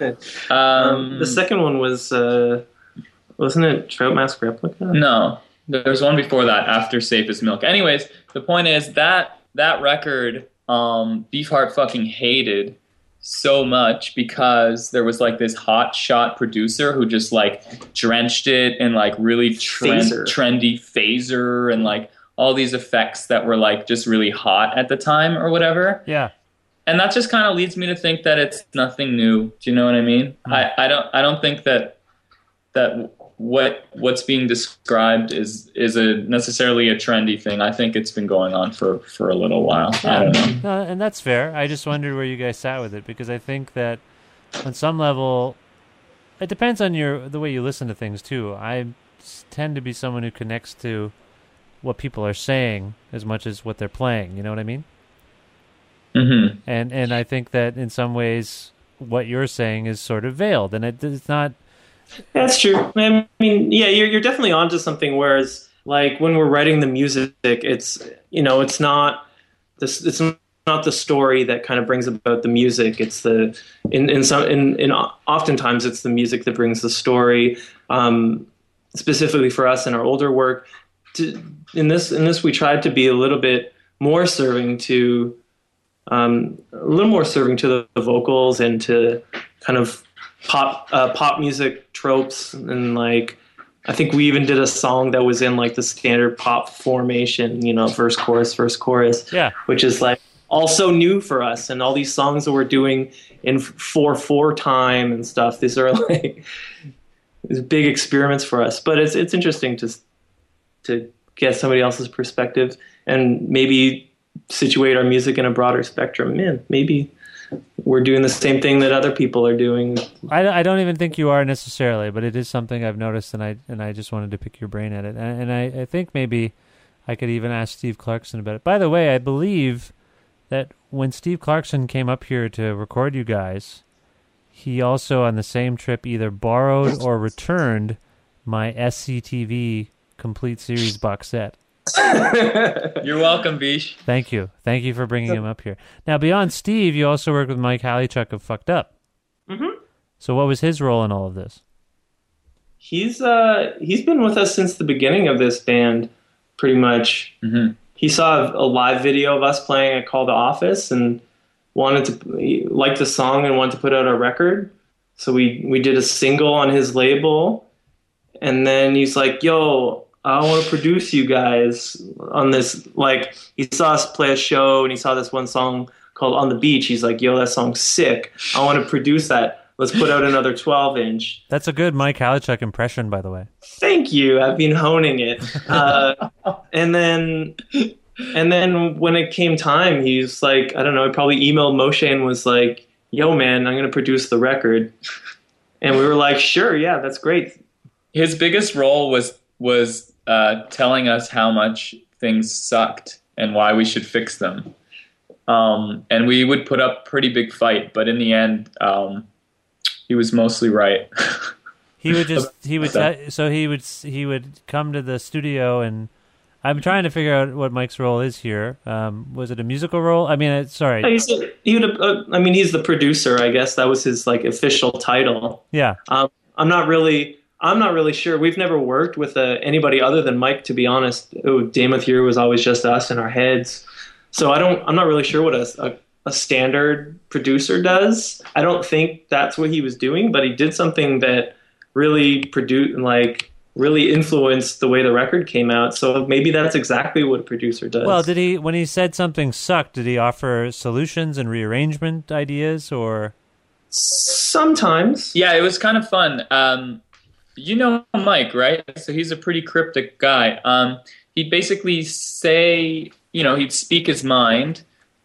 <laughs> Um, the second one was uh, wasn't it Trout Mask Replica? No, there's one before that. After Safe as Milk. Anyways, the point is that that record, um, Beefheart fucking hated so much because there was like this hot shot producer who just like drenched it in like really trend, Phaser. trendy phaser and like all these effects that were like just really hot at the time or whatever. Yeah. And that just kind of leads me to think that it's nothing new. Do you know what I mean? Mm-hmm. I, I don't I don't think that that what what's being described is is a necessarily a trendy thing. I think it's been going on for for a little while. I don't know. No, and that's fair. I just wondered where you guys sat with it because I think that on some level, it depends on your the way you listen to things too. I tend to be someone who connects to what people are saying as much as what they're playing. You know what I mean? Mm-hmm. And and I think that in some ways, what you're saying is sort of veiled, and it, it's not. That's true. I mean, yeah, you're you're definitely onto something. Whereas, like when we're writing the music, it's you know, it's not this. It's not the story that kind of brings about the music. It's the in in some in in oftentimes it's the music that brings the story. Um, specifically for us in our older work, to, in this in this we tried to be a little bit more serving to um, a little more serving to the, the vocals and to kind of pop uh, pop music tropes and like I think we even did a song that was in like the standard pop formation, you know, verse chorus verse chorus, Yeah. which is like also new for us and all these songs that we're doing in four four time and stuff. These are <laughs> like these big experiments for us, but it's it's interesting to to get somebody else's perspective and maybe situate our music in a broader spectrum. Man, maybe we're doing the same thing that other people are doing. I, I don't even think you are necessarily, but it is something I've noticed, and I and I just wanted to pick your brain at it. And, and I, I think maybe I could even ask Steve Clarkson about it. By the way, I believe that when Steve Clarkson came up here to record you guys, he also on the same trip either borrowed or returned my SCTV complete series box set. <laughs> You're welcome, Vish. Thank you. Thank you for bringing him up here. Now, beyond Steve, you also worked with Mike Haliechuk of Fucked Up. Mhm. So, what was his role in all of this? He's uh he's been with us since the beginning of this band, pretty much. Mm-hmm. He saw a live video of us playing at Call the Office and wanted to like the song and wanted to put out a record. So we we did a single on his label, and then he's like, "Yo, I want to produce you guys on this." Like he saw us play a show and he saw this one song called "On the Beach." He's like, "Yo, that song's sick. I want to produce that. Let's put out another 12 inch." That's a good Mike Haliechuk impression, by the way. Thank you. I've been honing it. Uh, <laughs> and then, and then when it came time, he's like, I don't know. He probably emailed Moshe and was like, "Yo, man, I'm gonna produce the record." <laughs> And we were like, "Sure, yeah, that's great." His biggest role was was uh, telling us how much things sucked and why we should fix them. Um, and we would put up pretty big fight, but in the end, um, he was mostly right. <laughs> He would just he would About so he would he would come to the studio and I'm trying to figure out what Mike's role is here. Um, was it a musical role? I mean, uh, sorry. Yeah, he's a, he would, uh, I mean, he's the producer. I guess that was his like official title. Yeah. Um, I'm not really I'm not really sure. We've never worked with uh, anybody other than Mike, to be honest. Oh, Day Month Year was always just us in our heads. So I don't. I'm not really sure what a, a, a standard producer does. I don't think that's what he was doing, but he did something that really produced, like, really influenced the way the record came out. So maybe that's exactly what a producer does. Well, did he when he said something sucked? Did he offer solutions and rearrangement ideas, or sometimes? Yeah, it was kind of fun. Um, you know Mike, right? So he's a pretty cryptic guy. Um, he'd basically say, you know, he'd speak his mind,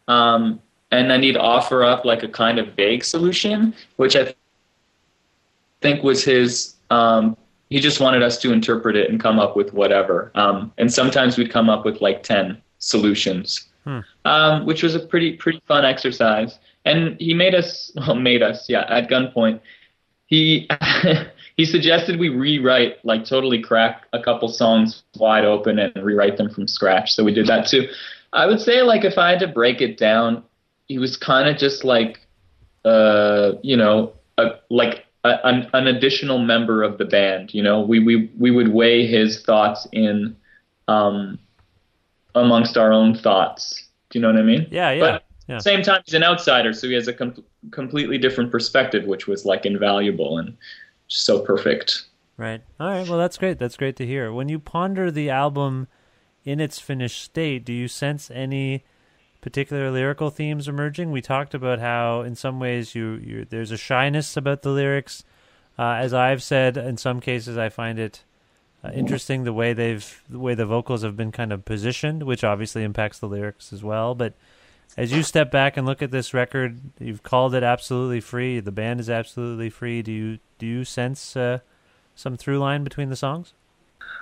um, and then he'd offer up like a kind of vague solution, which I think was his. Um, he just wanted us to interpret it and come up with whatever. Um, and sometimes we'd come up with like ten solutions, Hmm. um, which was a pretty pretty fun exercise. And he made us, well, made us, yeah, at gunpoint. He <laughs> he suggested we rewrite, like totally crack a couple songs wide open and rewrite them from scratch. So we did that too. I would say, like, if I had to break it down, he was kind of just like, uh, you know, a, like a, an, an additional member of the band. You know, we we we would weigh his thoughts in, um, amongst our own thoughts. Do you know what I mean? Yeah, yeah, But yeah. same time, he's an outsider, so he has a com- completely different perspective, which was like invaluable and so perfect. Right. All right. Well, that's great. That's great to hear. When you ponder the album in its finished state, do you sense any particular lyrical themes emerging? We talked about how, in some ways, you, there's a shyness about the lyrics. Uh, as I've said, in some cases, I find it uh, interesting the way they've the way the vocals have been kind of positioned, which obviously impacts the lyrics as well. But as you step back and look at this record, you've called it absolutely free. The band is absolutely free. Do you do you sense uh, some through line between the songs?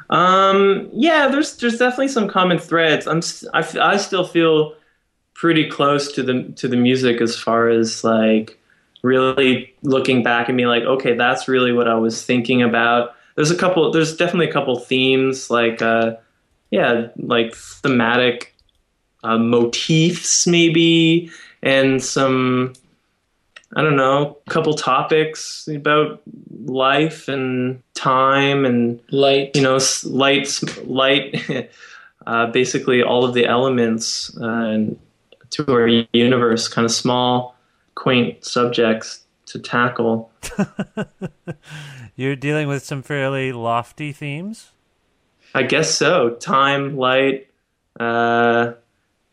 Um, yeah, there's there's definitely some common threads. I'm I, I still feel pretty close to the to the music as far as like really looking back and being like, okay, that's really what I was thinking about. There's a couple. There's definitely a couple themes like uh, yeah, like thematic uh, motifs maybe, and some I don't know, a couple topics about life and time and light. You know, light, light. <laughs> uh, basically, all of the elements uh, to our universe, kind of small, quaint subjects to tackle. <laughs> You're dealing with some fairly lofty themes. I guess so. Time, light, uh,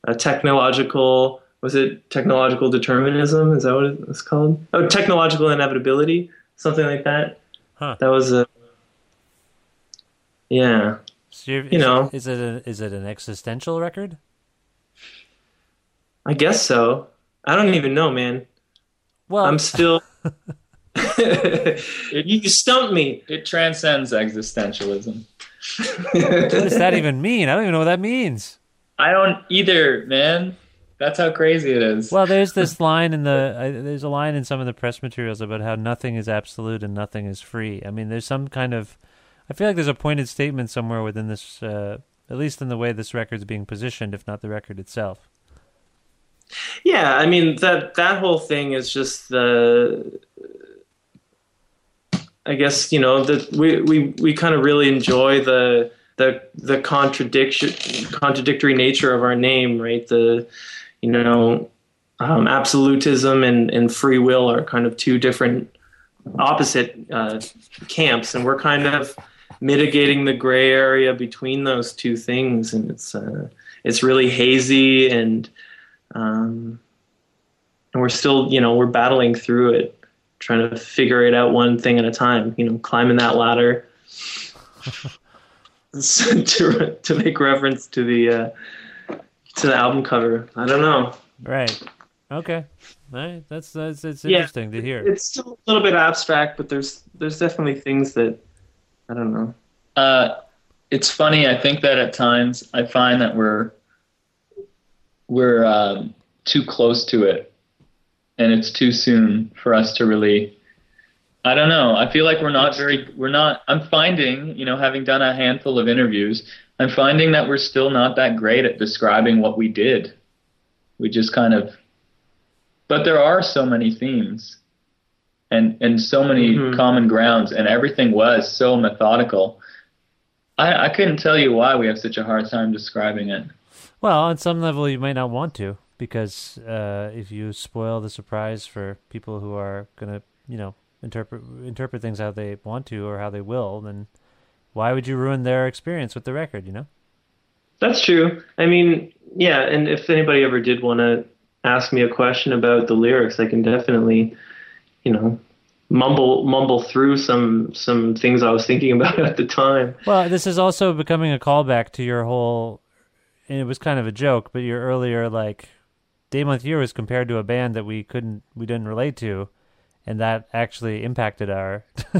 a technological. Was it technological determinism? Is that what it's called? Oh, technological inevitability, something like that. Huh. That was a. Yeah. So you're, You know. is it a, is it an existential record? I guess so. I don't even know, man. Well, I'm still. <laughs> <laughs> you stumped me. It transcends existentialism. What does that even mean? I don't even know what that means. I don't either, man. That's how crazy it is. Well, there's <laughs> this line in the uh, there's a line in some of the press materials about how nothing is absolute and nothing is free. I mean, there's some kind of I feel like there's a pointed statement somewhere within this, uh, at least in the way this record's being positioned, if not the record itself. Yeah, I mean that that whole thing is just the. I guess you know that we we we kind of really enjoy the the the contradiction contradictory nature of our name, right? The you know um, absolutism and and free will are kind of two different opposite uh, camps, and we're kind of mitigating the gray area between those two things, and it's uh, it's really hazy and um, and we're still you know we're battling through it trying to figure it out one thing at a time you know climbing that ladder. <laughs> To, to make reference to the uh, to the album cover i don't know Right. Okay. All right. That's that's it's Yeah. interesting to hear. it's still a little bit abstract but there's there's definitely things that i don't know Uh, it's funny. I think that at times I find that we're we're um, too close to it, and it's too soon for us to really. I don't know. I feel like we're not very. We're not. I'm finding, you know, having done a handful of interviews, I'm finding that we're still not that great at describing what we did. We just kind of. But there are so many themes, and and so many Mhm. common grounds, and everything was so methodical. I, I couldn't tell you why we have such a hard time describing it. Well, on some level, you might not want to because uh, if you spoil the surprise for people who are gonna, you know, interpret interpret things how they want to or how they will, then why would you ruin their experience with the record? You know. That's true. I mean, yeah, and if anybody ever did want to ask me a question about the lyrics, I can definitely, you know, mumble mumble through some some things I was thinking <laughs> about at the time. Well, this is also becoming a callback to your whole. And it was kind of a joke, but your earlier like, Day Month Year was compared to a band that we couldn't, we didn't relate to, and that actually impacted our, <laughs>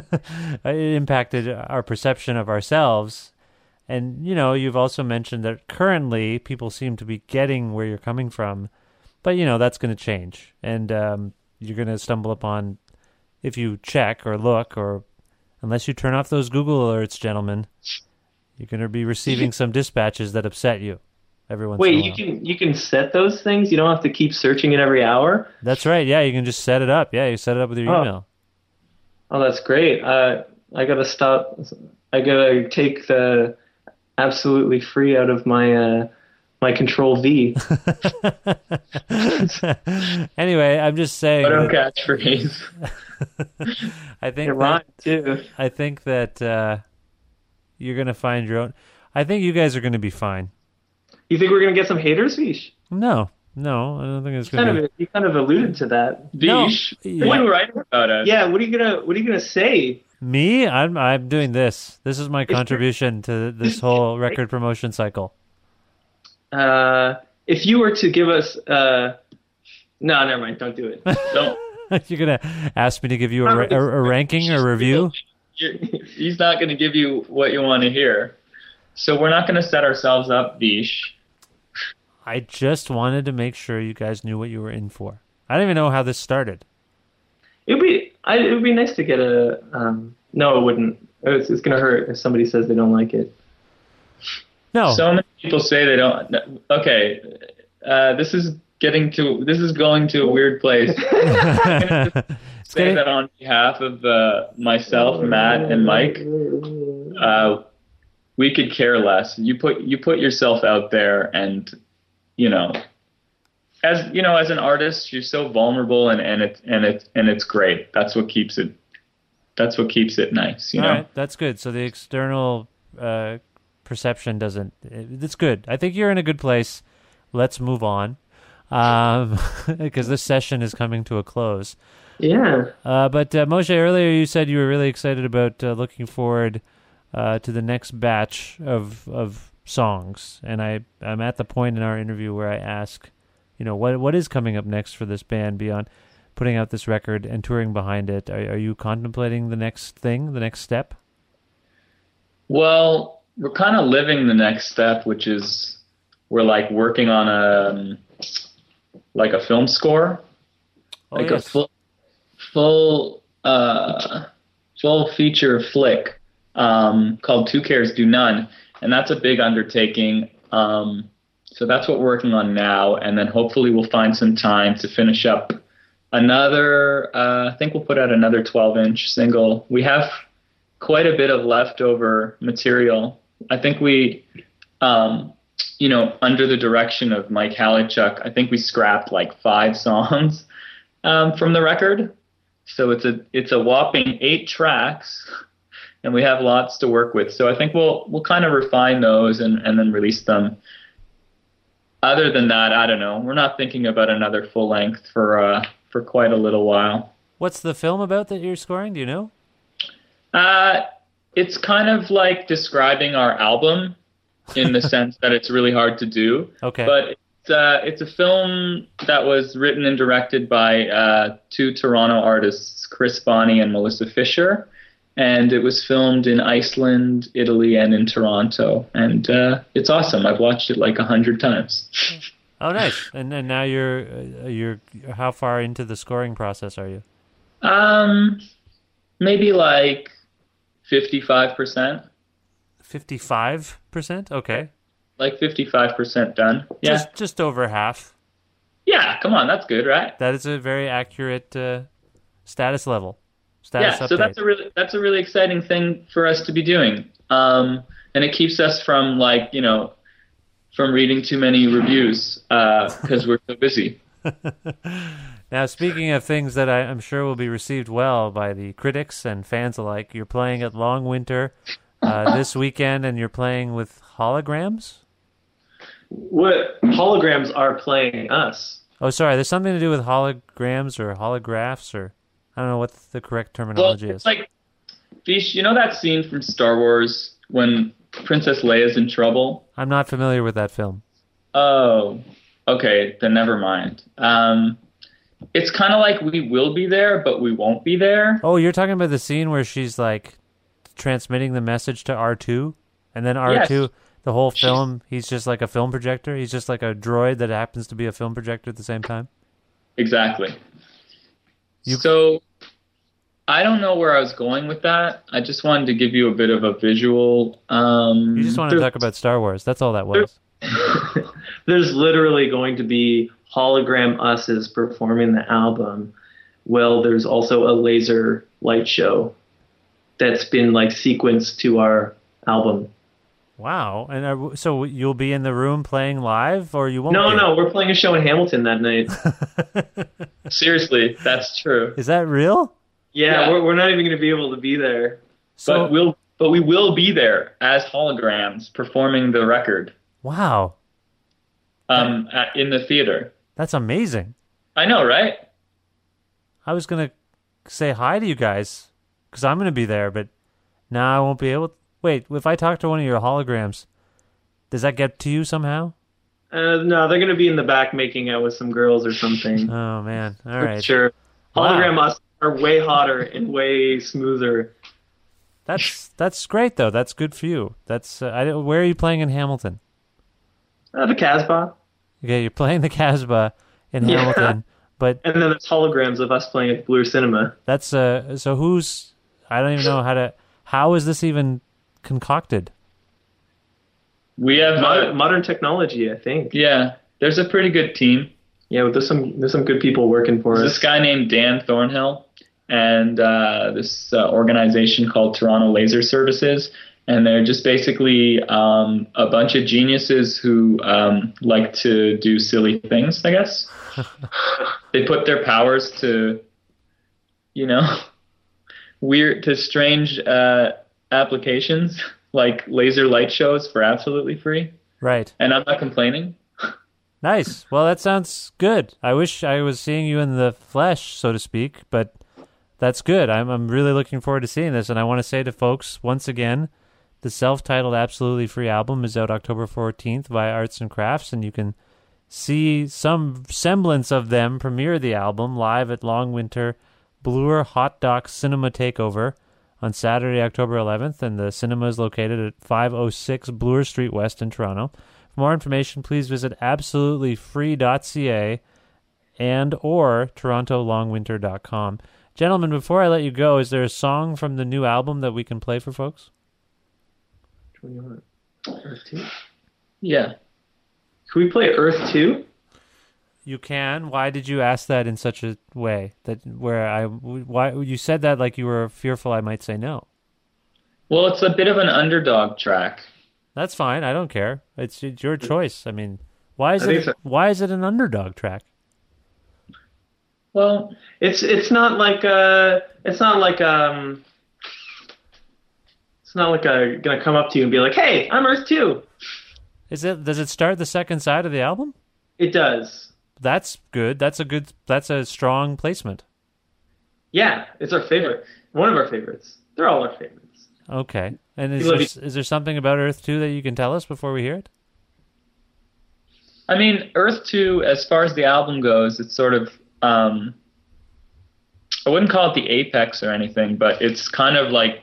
it impacted our perception of ourselves. And you know, you've also mentioned that currently people seem to be getting where you're coming from, but you know that's going to change, and um, you're going to stumble upon if you check or look or unless you turn off those Google alerts, gentlemen, you're going to be receiving some dispatches that upset you every once in a Wait, you can you can set those things. You don't have to keep searching it every hour. That's right. Yeah, you can just set it up. Yeah, you set it up with your Oh. email. Oh, that's great. Uh, I gotta stop. I gotta take the absolutely free out of my uh, my Control V. <laughs> anyway, I'm just saying. That- catchphrase. <laughs> I think It that, too. I think that uh, you're going to find your own. I think you guys are going to be fine. You think we're gonna get some haters, Vish? No, no, I don't think it's Kind going to of, you kind of alluded to that. Vish, No. what are you writing about us? Yeah. What are you gonna What are you gonna say? Me, I'm I'm doing this. This is my contribution to this whole record promotion cycle. Uh, if you were to give us, uh, no, never mind. Don't do it. <laughs> Don't. You're gonna ask me to give you a, a, a ranking or <laughs> review? He's not going to give you what you want to hear. So we're not going to set ourselves up, Vish. I just wanted to make sure you guys knew what you were in for. I don't even know how this started. It'd be I, it would be nice to get a. Um, no, it wouldn't. It's, it's gonna hurt if somebody says they don't like it. No. So many people say they don't. Okay, uh, this is getting to. This is going to a weird place. <laughs> say that on behalf of uh, myself, Matt, and Mike. Uh, we could care less. You put you put yourself out there, and you know, as you know, as an artist, you're so vulnerable, and and it's and it's and it's great. That's what keeps it. That's what keeps it nice. You All know. right, that's good. So the external uh, perception doesn't. It's good. I think you're in a good place. Let's move on, <laughs> because this session is coming to a close. Yeah. Uh, but uh, Moshe, earlier you said you were really excited about uh, looking forward uh, to the next batch of of songs, and I I'm at the point in our interview where I ask, you know, what what is coming up next for this band beyond putting out this record and touring behind it? Are, are you contemplating the next thing, the next step? Well, we're kind of living the next step, which is we're like working on a um, like a film score, Oh, like yes. a full full uh, full feature flick um, called Two Cares Do None, and that's a big undertaking. Um, so that's what we're working on now, and then hopefully we'll find some time to finish up another. Uh, I think we'll put out another 12-inch single. We have quite a bit of leftover material. I think we, um, you know, under the direction of Mike Haliechuk, I think we scrapped like five <laughs> songs um, from the record. So it's a it's a whopping eight tracks, and we have lots to work with. So I think we'll we'll kind of refine those and, and then release them. Other than that, I don't know. We're not thinking about another full length for uh, for quite a little while. What's the film about that you're scoring? Do you know? Uh, it's kind of like describing our album in the <laughs> sense that it's really hard to do. Okay. But it's, uh, it's a film that was written and directed by uh, two Toronto artists, Chris Bonney and Melissa Fisher. And it was filmed in Iceland, Italy, and in Toronto. And uh, it's awesome. I've watched it like a hundred times. Oh, nice. and and now you're uh, you're how far into the scoring process are you? Um, maybe like 55%. Fifty five percent. Okay. Like 55% done. Yeah. Just just over half. Yeah, come on, that's good, right? That is a very accurate uh, status level, status yeah, update. so that's a really that's a really exciting thing for us to be doing, um, and it keeps us from like you know from reading too many reviews because we're so busy. <laughs> now, speaking of things that I, I'm sure will be received well by the critics and fans alike, you're playing at Long Winter uh, this weekend, and you're playing with holograms. What holograms are playing us? Oh, sorry. There's something to do with holograms or holographs, or I don't know what the correct terminology well, is. like, Vish, you know that scene from Star Wars when Princess Leia's in trouble? I'm not familiar with that film. Oh, okay. Then never mind. Um, it's kind of like we will be there, but we won't be there. Oh, you're talking about the scene where she's like transmitting the message to R2, and then R2, Yes. the whole film, he's just like a film projector. He's just like a droid that happens to be a film projector at the same time. Exactly. So I don't know where I was going with that. I just wanted to give you a bit of a visual. Um, You just want to talk about Star Wars. That's all that was. <laughs> There's literally going to be hologram us's performing the album. Well, there's also a laser light show that's been like sequenced to our album. Wow. And are, so you'll be in the room playing live, or you won't? No, be? no, we're playing a show in Hamilton that night. <laughs> Seriously, that's true. Is that real? Yeah, Yeah. We're, we're not even going to be able to be there. So but we'll but we will be there as holograms performing the record wow, um, at, in the theater. that's amazing. I know, right? I was gonna say hi to you guys because I'm gonna be there, but now I won't be able. Wait, if I talk to one of your holograms, does that get to you somehow? Uh, no, they're going to be in the back making out with some girls or something. <laughs> Oh man, all For right. Sure. Wow. Hologram us are way hotter and way smoother. That's that's great though. That's good for you. That's uh, I, where are you playing in Hamilton? Uh, the Casbah. Okay, you're playing the Casbah in Yeah. Hamilton, but And then there's holograms of us playing at Bloor Cinema. that's uh. So who's? I don't even know how to. How is this even concocted? We have Modern, uh, modern technology, I think. yeah. There's a pretty good team. Yeah, there's some there's some good people working for There's us. this guy named Dan Thornhill and uh, this uh, organization called Toronto Laser Services. And they're just basically um, a bunch of geniuses who um, like to do silly things, I guess. <laughs> they put their powers to, you know, <laughs> weird, to strange uh, applications like laser light shows for absolutely free. Right. And I'm not complaining. <laughs> Nice. Well, that sounds good. I wish I was seeing you in the flesh, so to speak, but that's good. I'm I'm really looking forward to seeing this, and I want to say to folks once again, the self-titled absolutely free album is out October 14th via Arts and Crafts, and you can see some semblance of them premiere the album live at Long Winter Bloor Hot Doc Cinema Takeover on Saturday, October 11th, and the cinema is located at 506 Bloor Street West in Toronto. For more information, please visit absolutelyfree.ca and or torontolongwinter.com. Gentlemen, before I let you go, is there a song from the new album that we can play for folks? Uh, Earth 2? Yeah. Can we play Earth 2? You can. Why did you ask that in such a way that where I why you said that like you were fearful I might say no? Well, it's a bit of an underdog track. That's fine. I don't care. It's, it's your choice. I mean, why is I it so. why is it an underdog track? Well, It's it's not like uh it's not like um it's not like a gonna come up to you and be like, "Hey, I'm Earth 2." Is it does it start the second side of the album? It does. That's good. That's a good that's a strong placement. Yeah, it's our favorite. One of our favorites. They're all our favorites. Okay. And is there, is there something about Earth 2 that you can tell us before we hear it? I mean, Earth 2, as far as the album goes, it's sort of, um, I wouldn't call it the apex or anything, but it's kind of like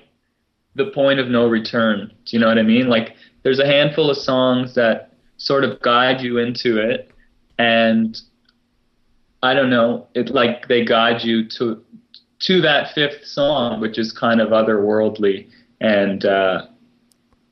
the point of no return. Do you know what I mean? Like, there's a handful of songs that sort of guide you into it, and I don't know, it like they guide you to to that fifth song, which is kind of otherworldly, and uh,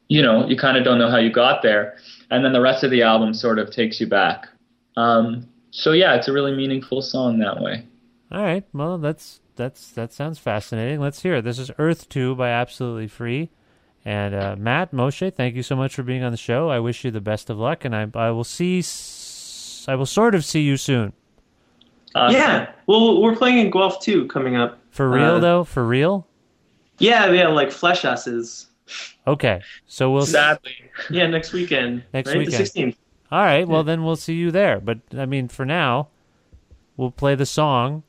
you know, you kind of don't know how you got there, and then the rest of the album sort of takes you back. Um, so yeah, it's a really meaningful song that way. All right. Well, that's that's that sounds fascinating. Let's hear it. This is Earth Two by Absolutely Free. And uh, Matt Moshe, thank you so much for being on the show. I wish you the best of luck, and I I will see I will sort of see you soon. yeah. Well, we're playing in Guelph too coming up. For real Uh, though, for real. Yeah, yeah, like Flesh Asses. Okay, so we'll Sadly. Yeah, next weekend. next right? weekend. The 16th. All right. Well, then we'll see you there. But I mean, for now, we'll play the song.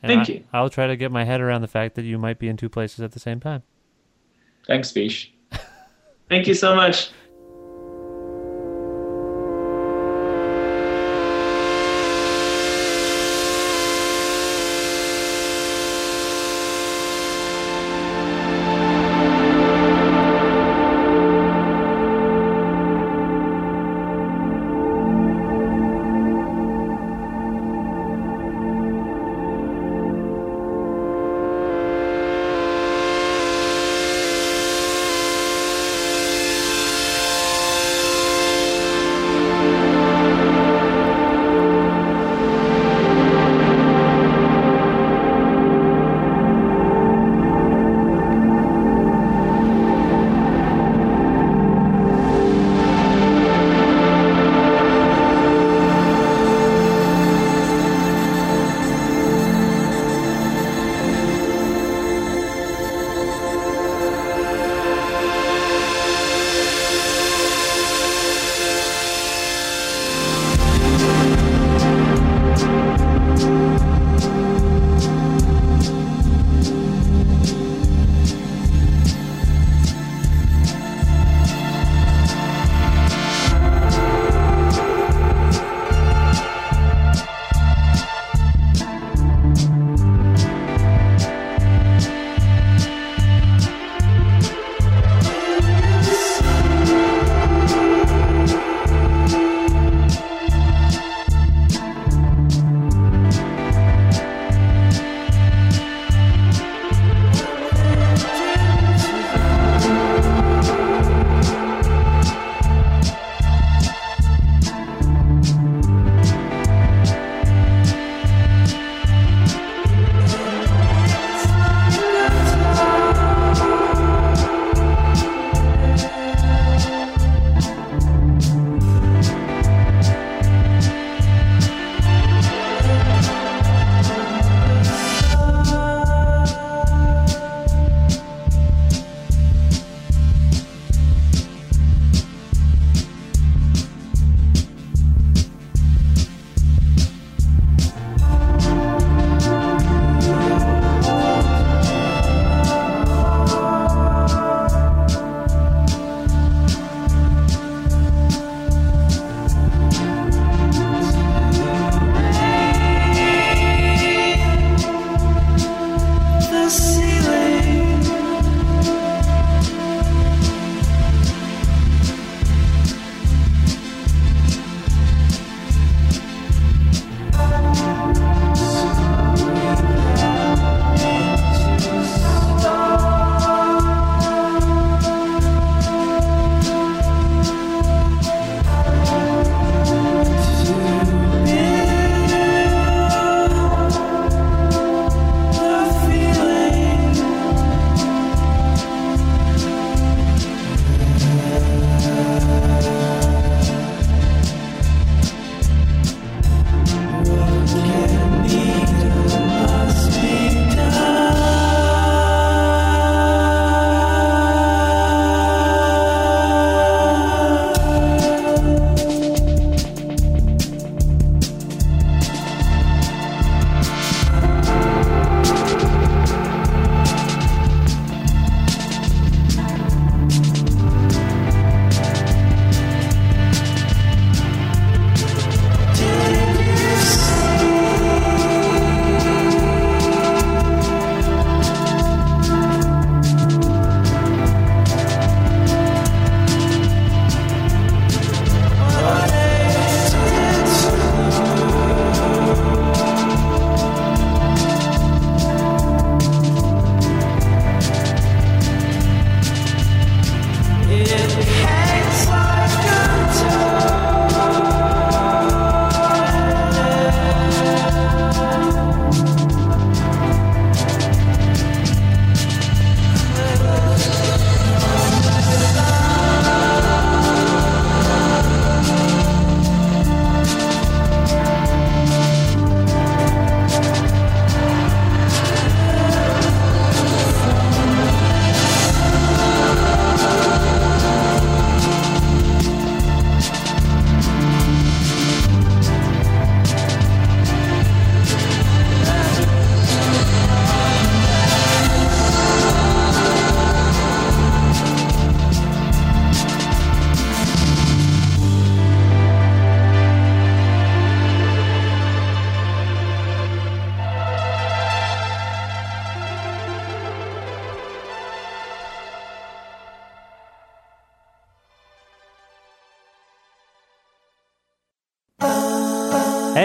And Thank I, you. I'll try to get my head around the fact that you might be in two places at the same time. Thanks, Vish. Thank you so much.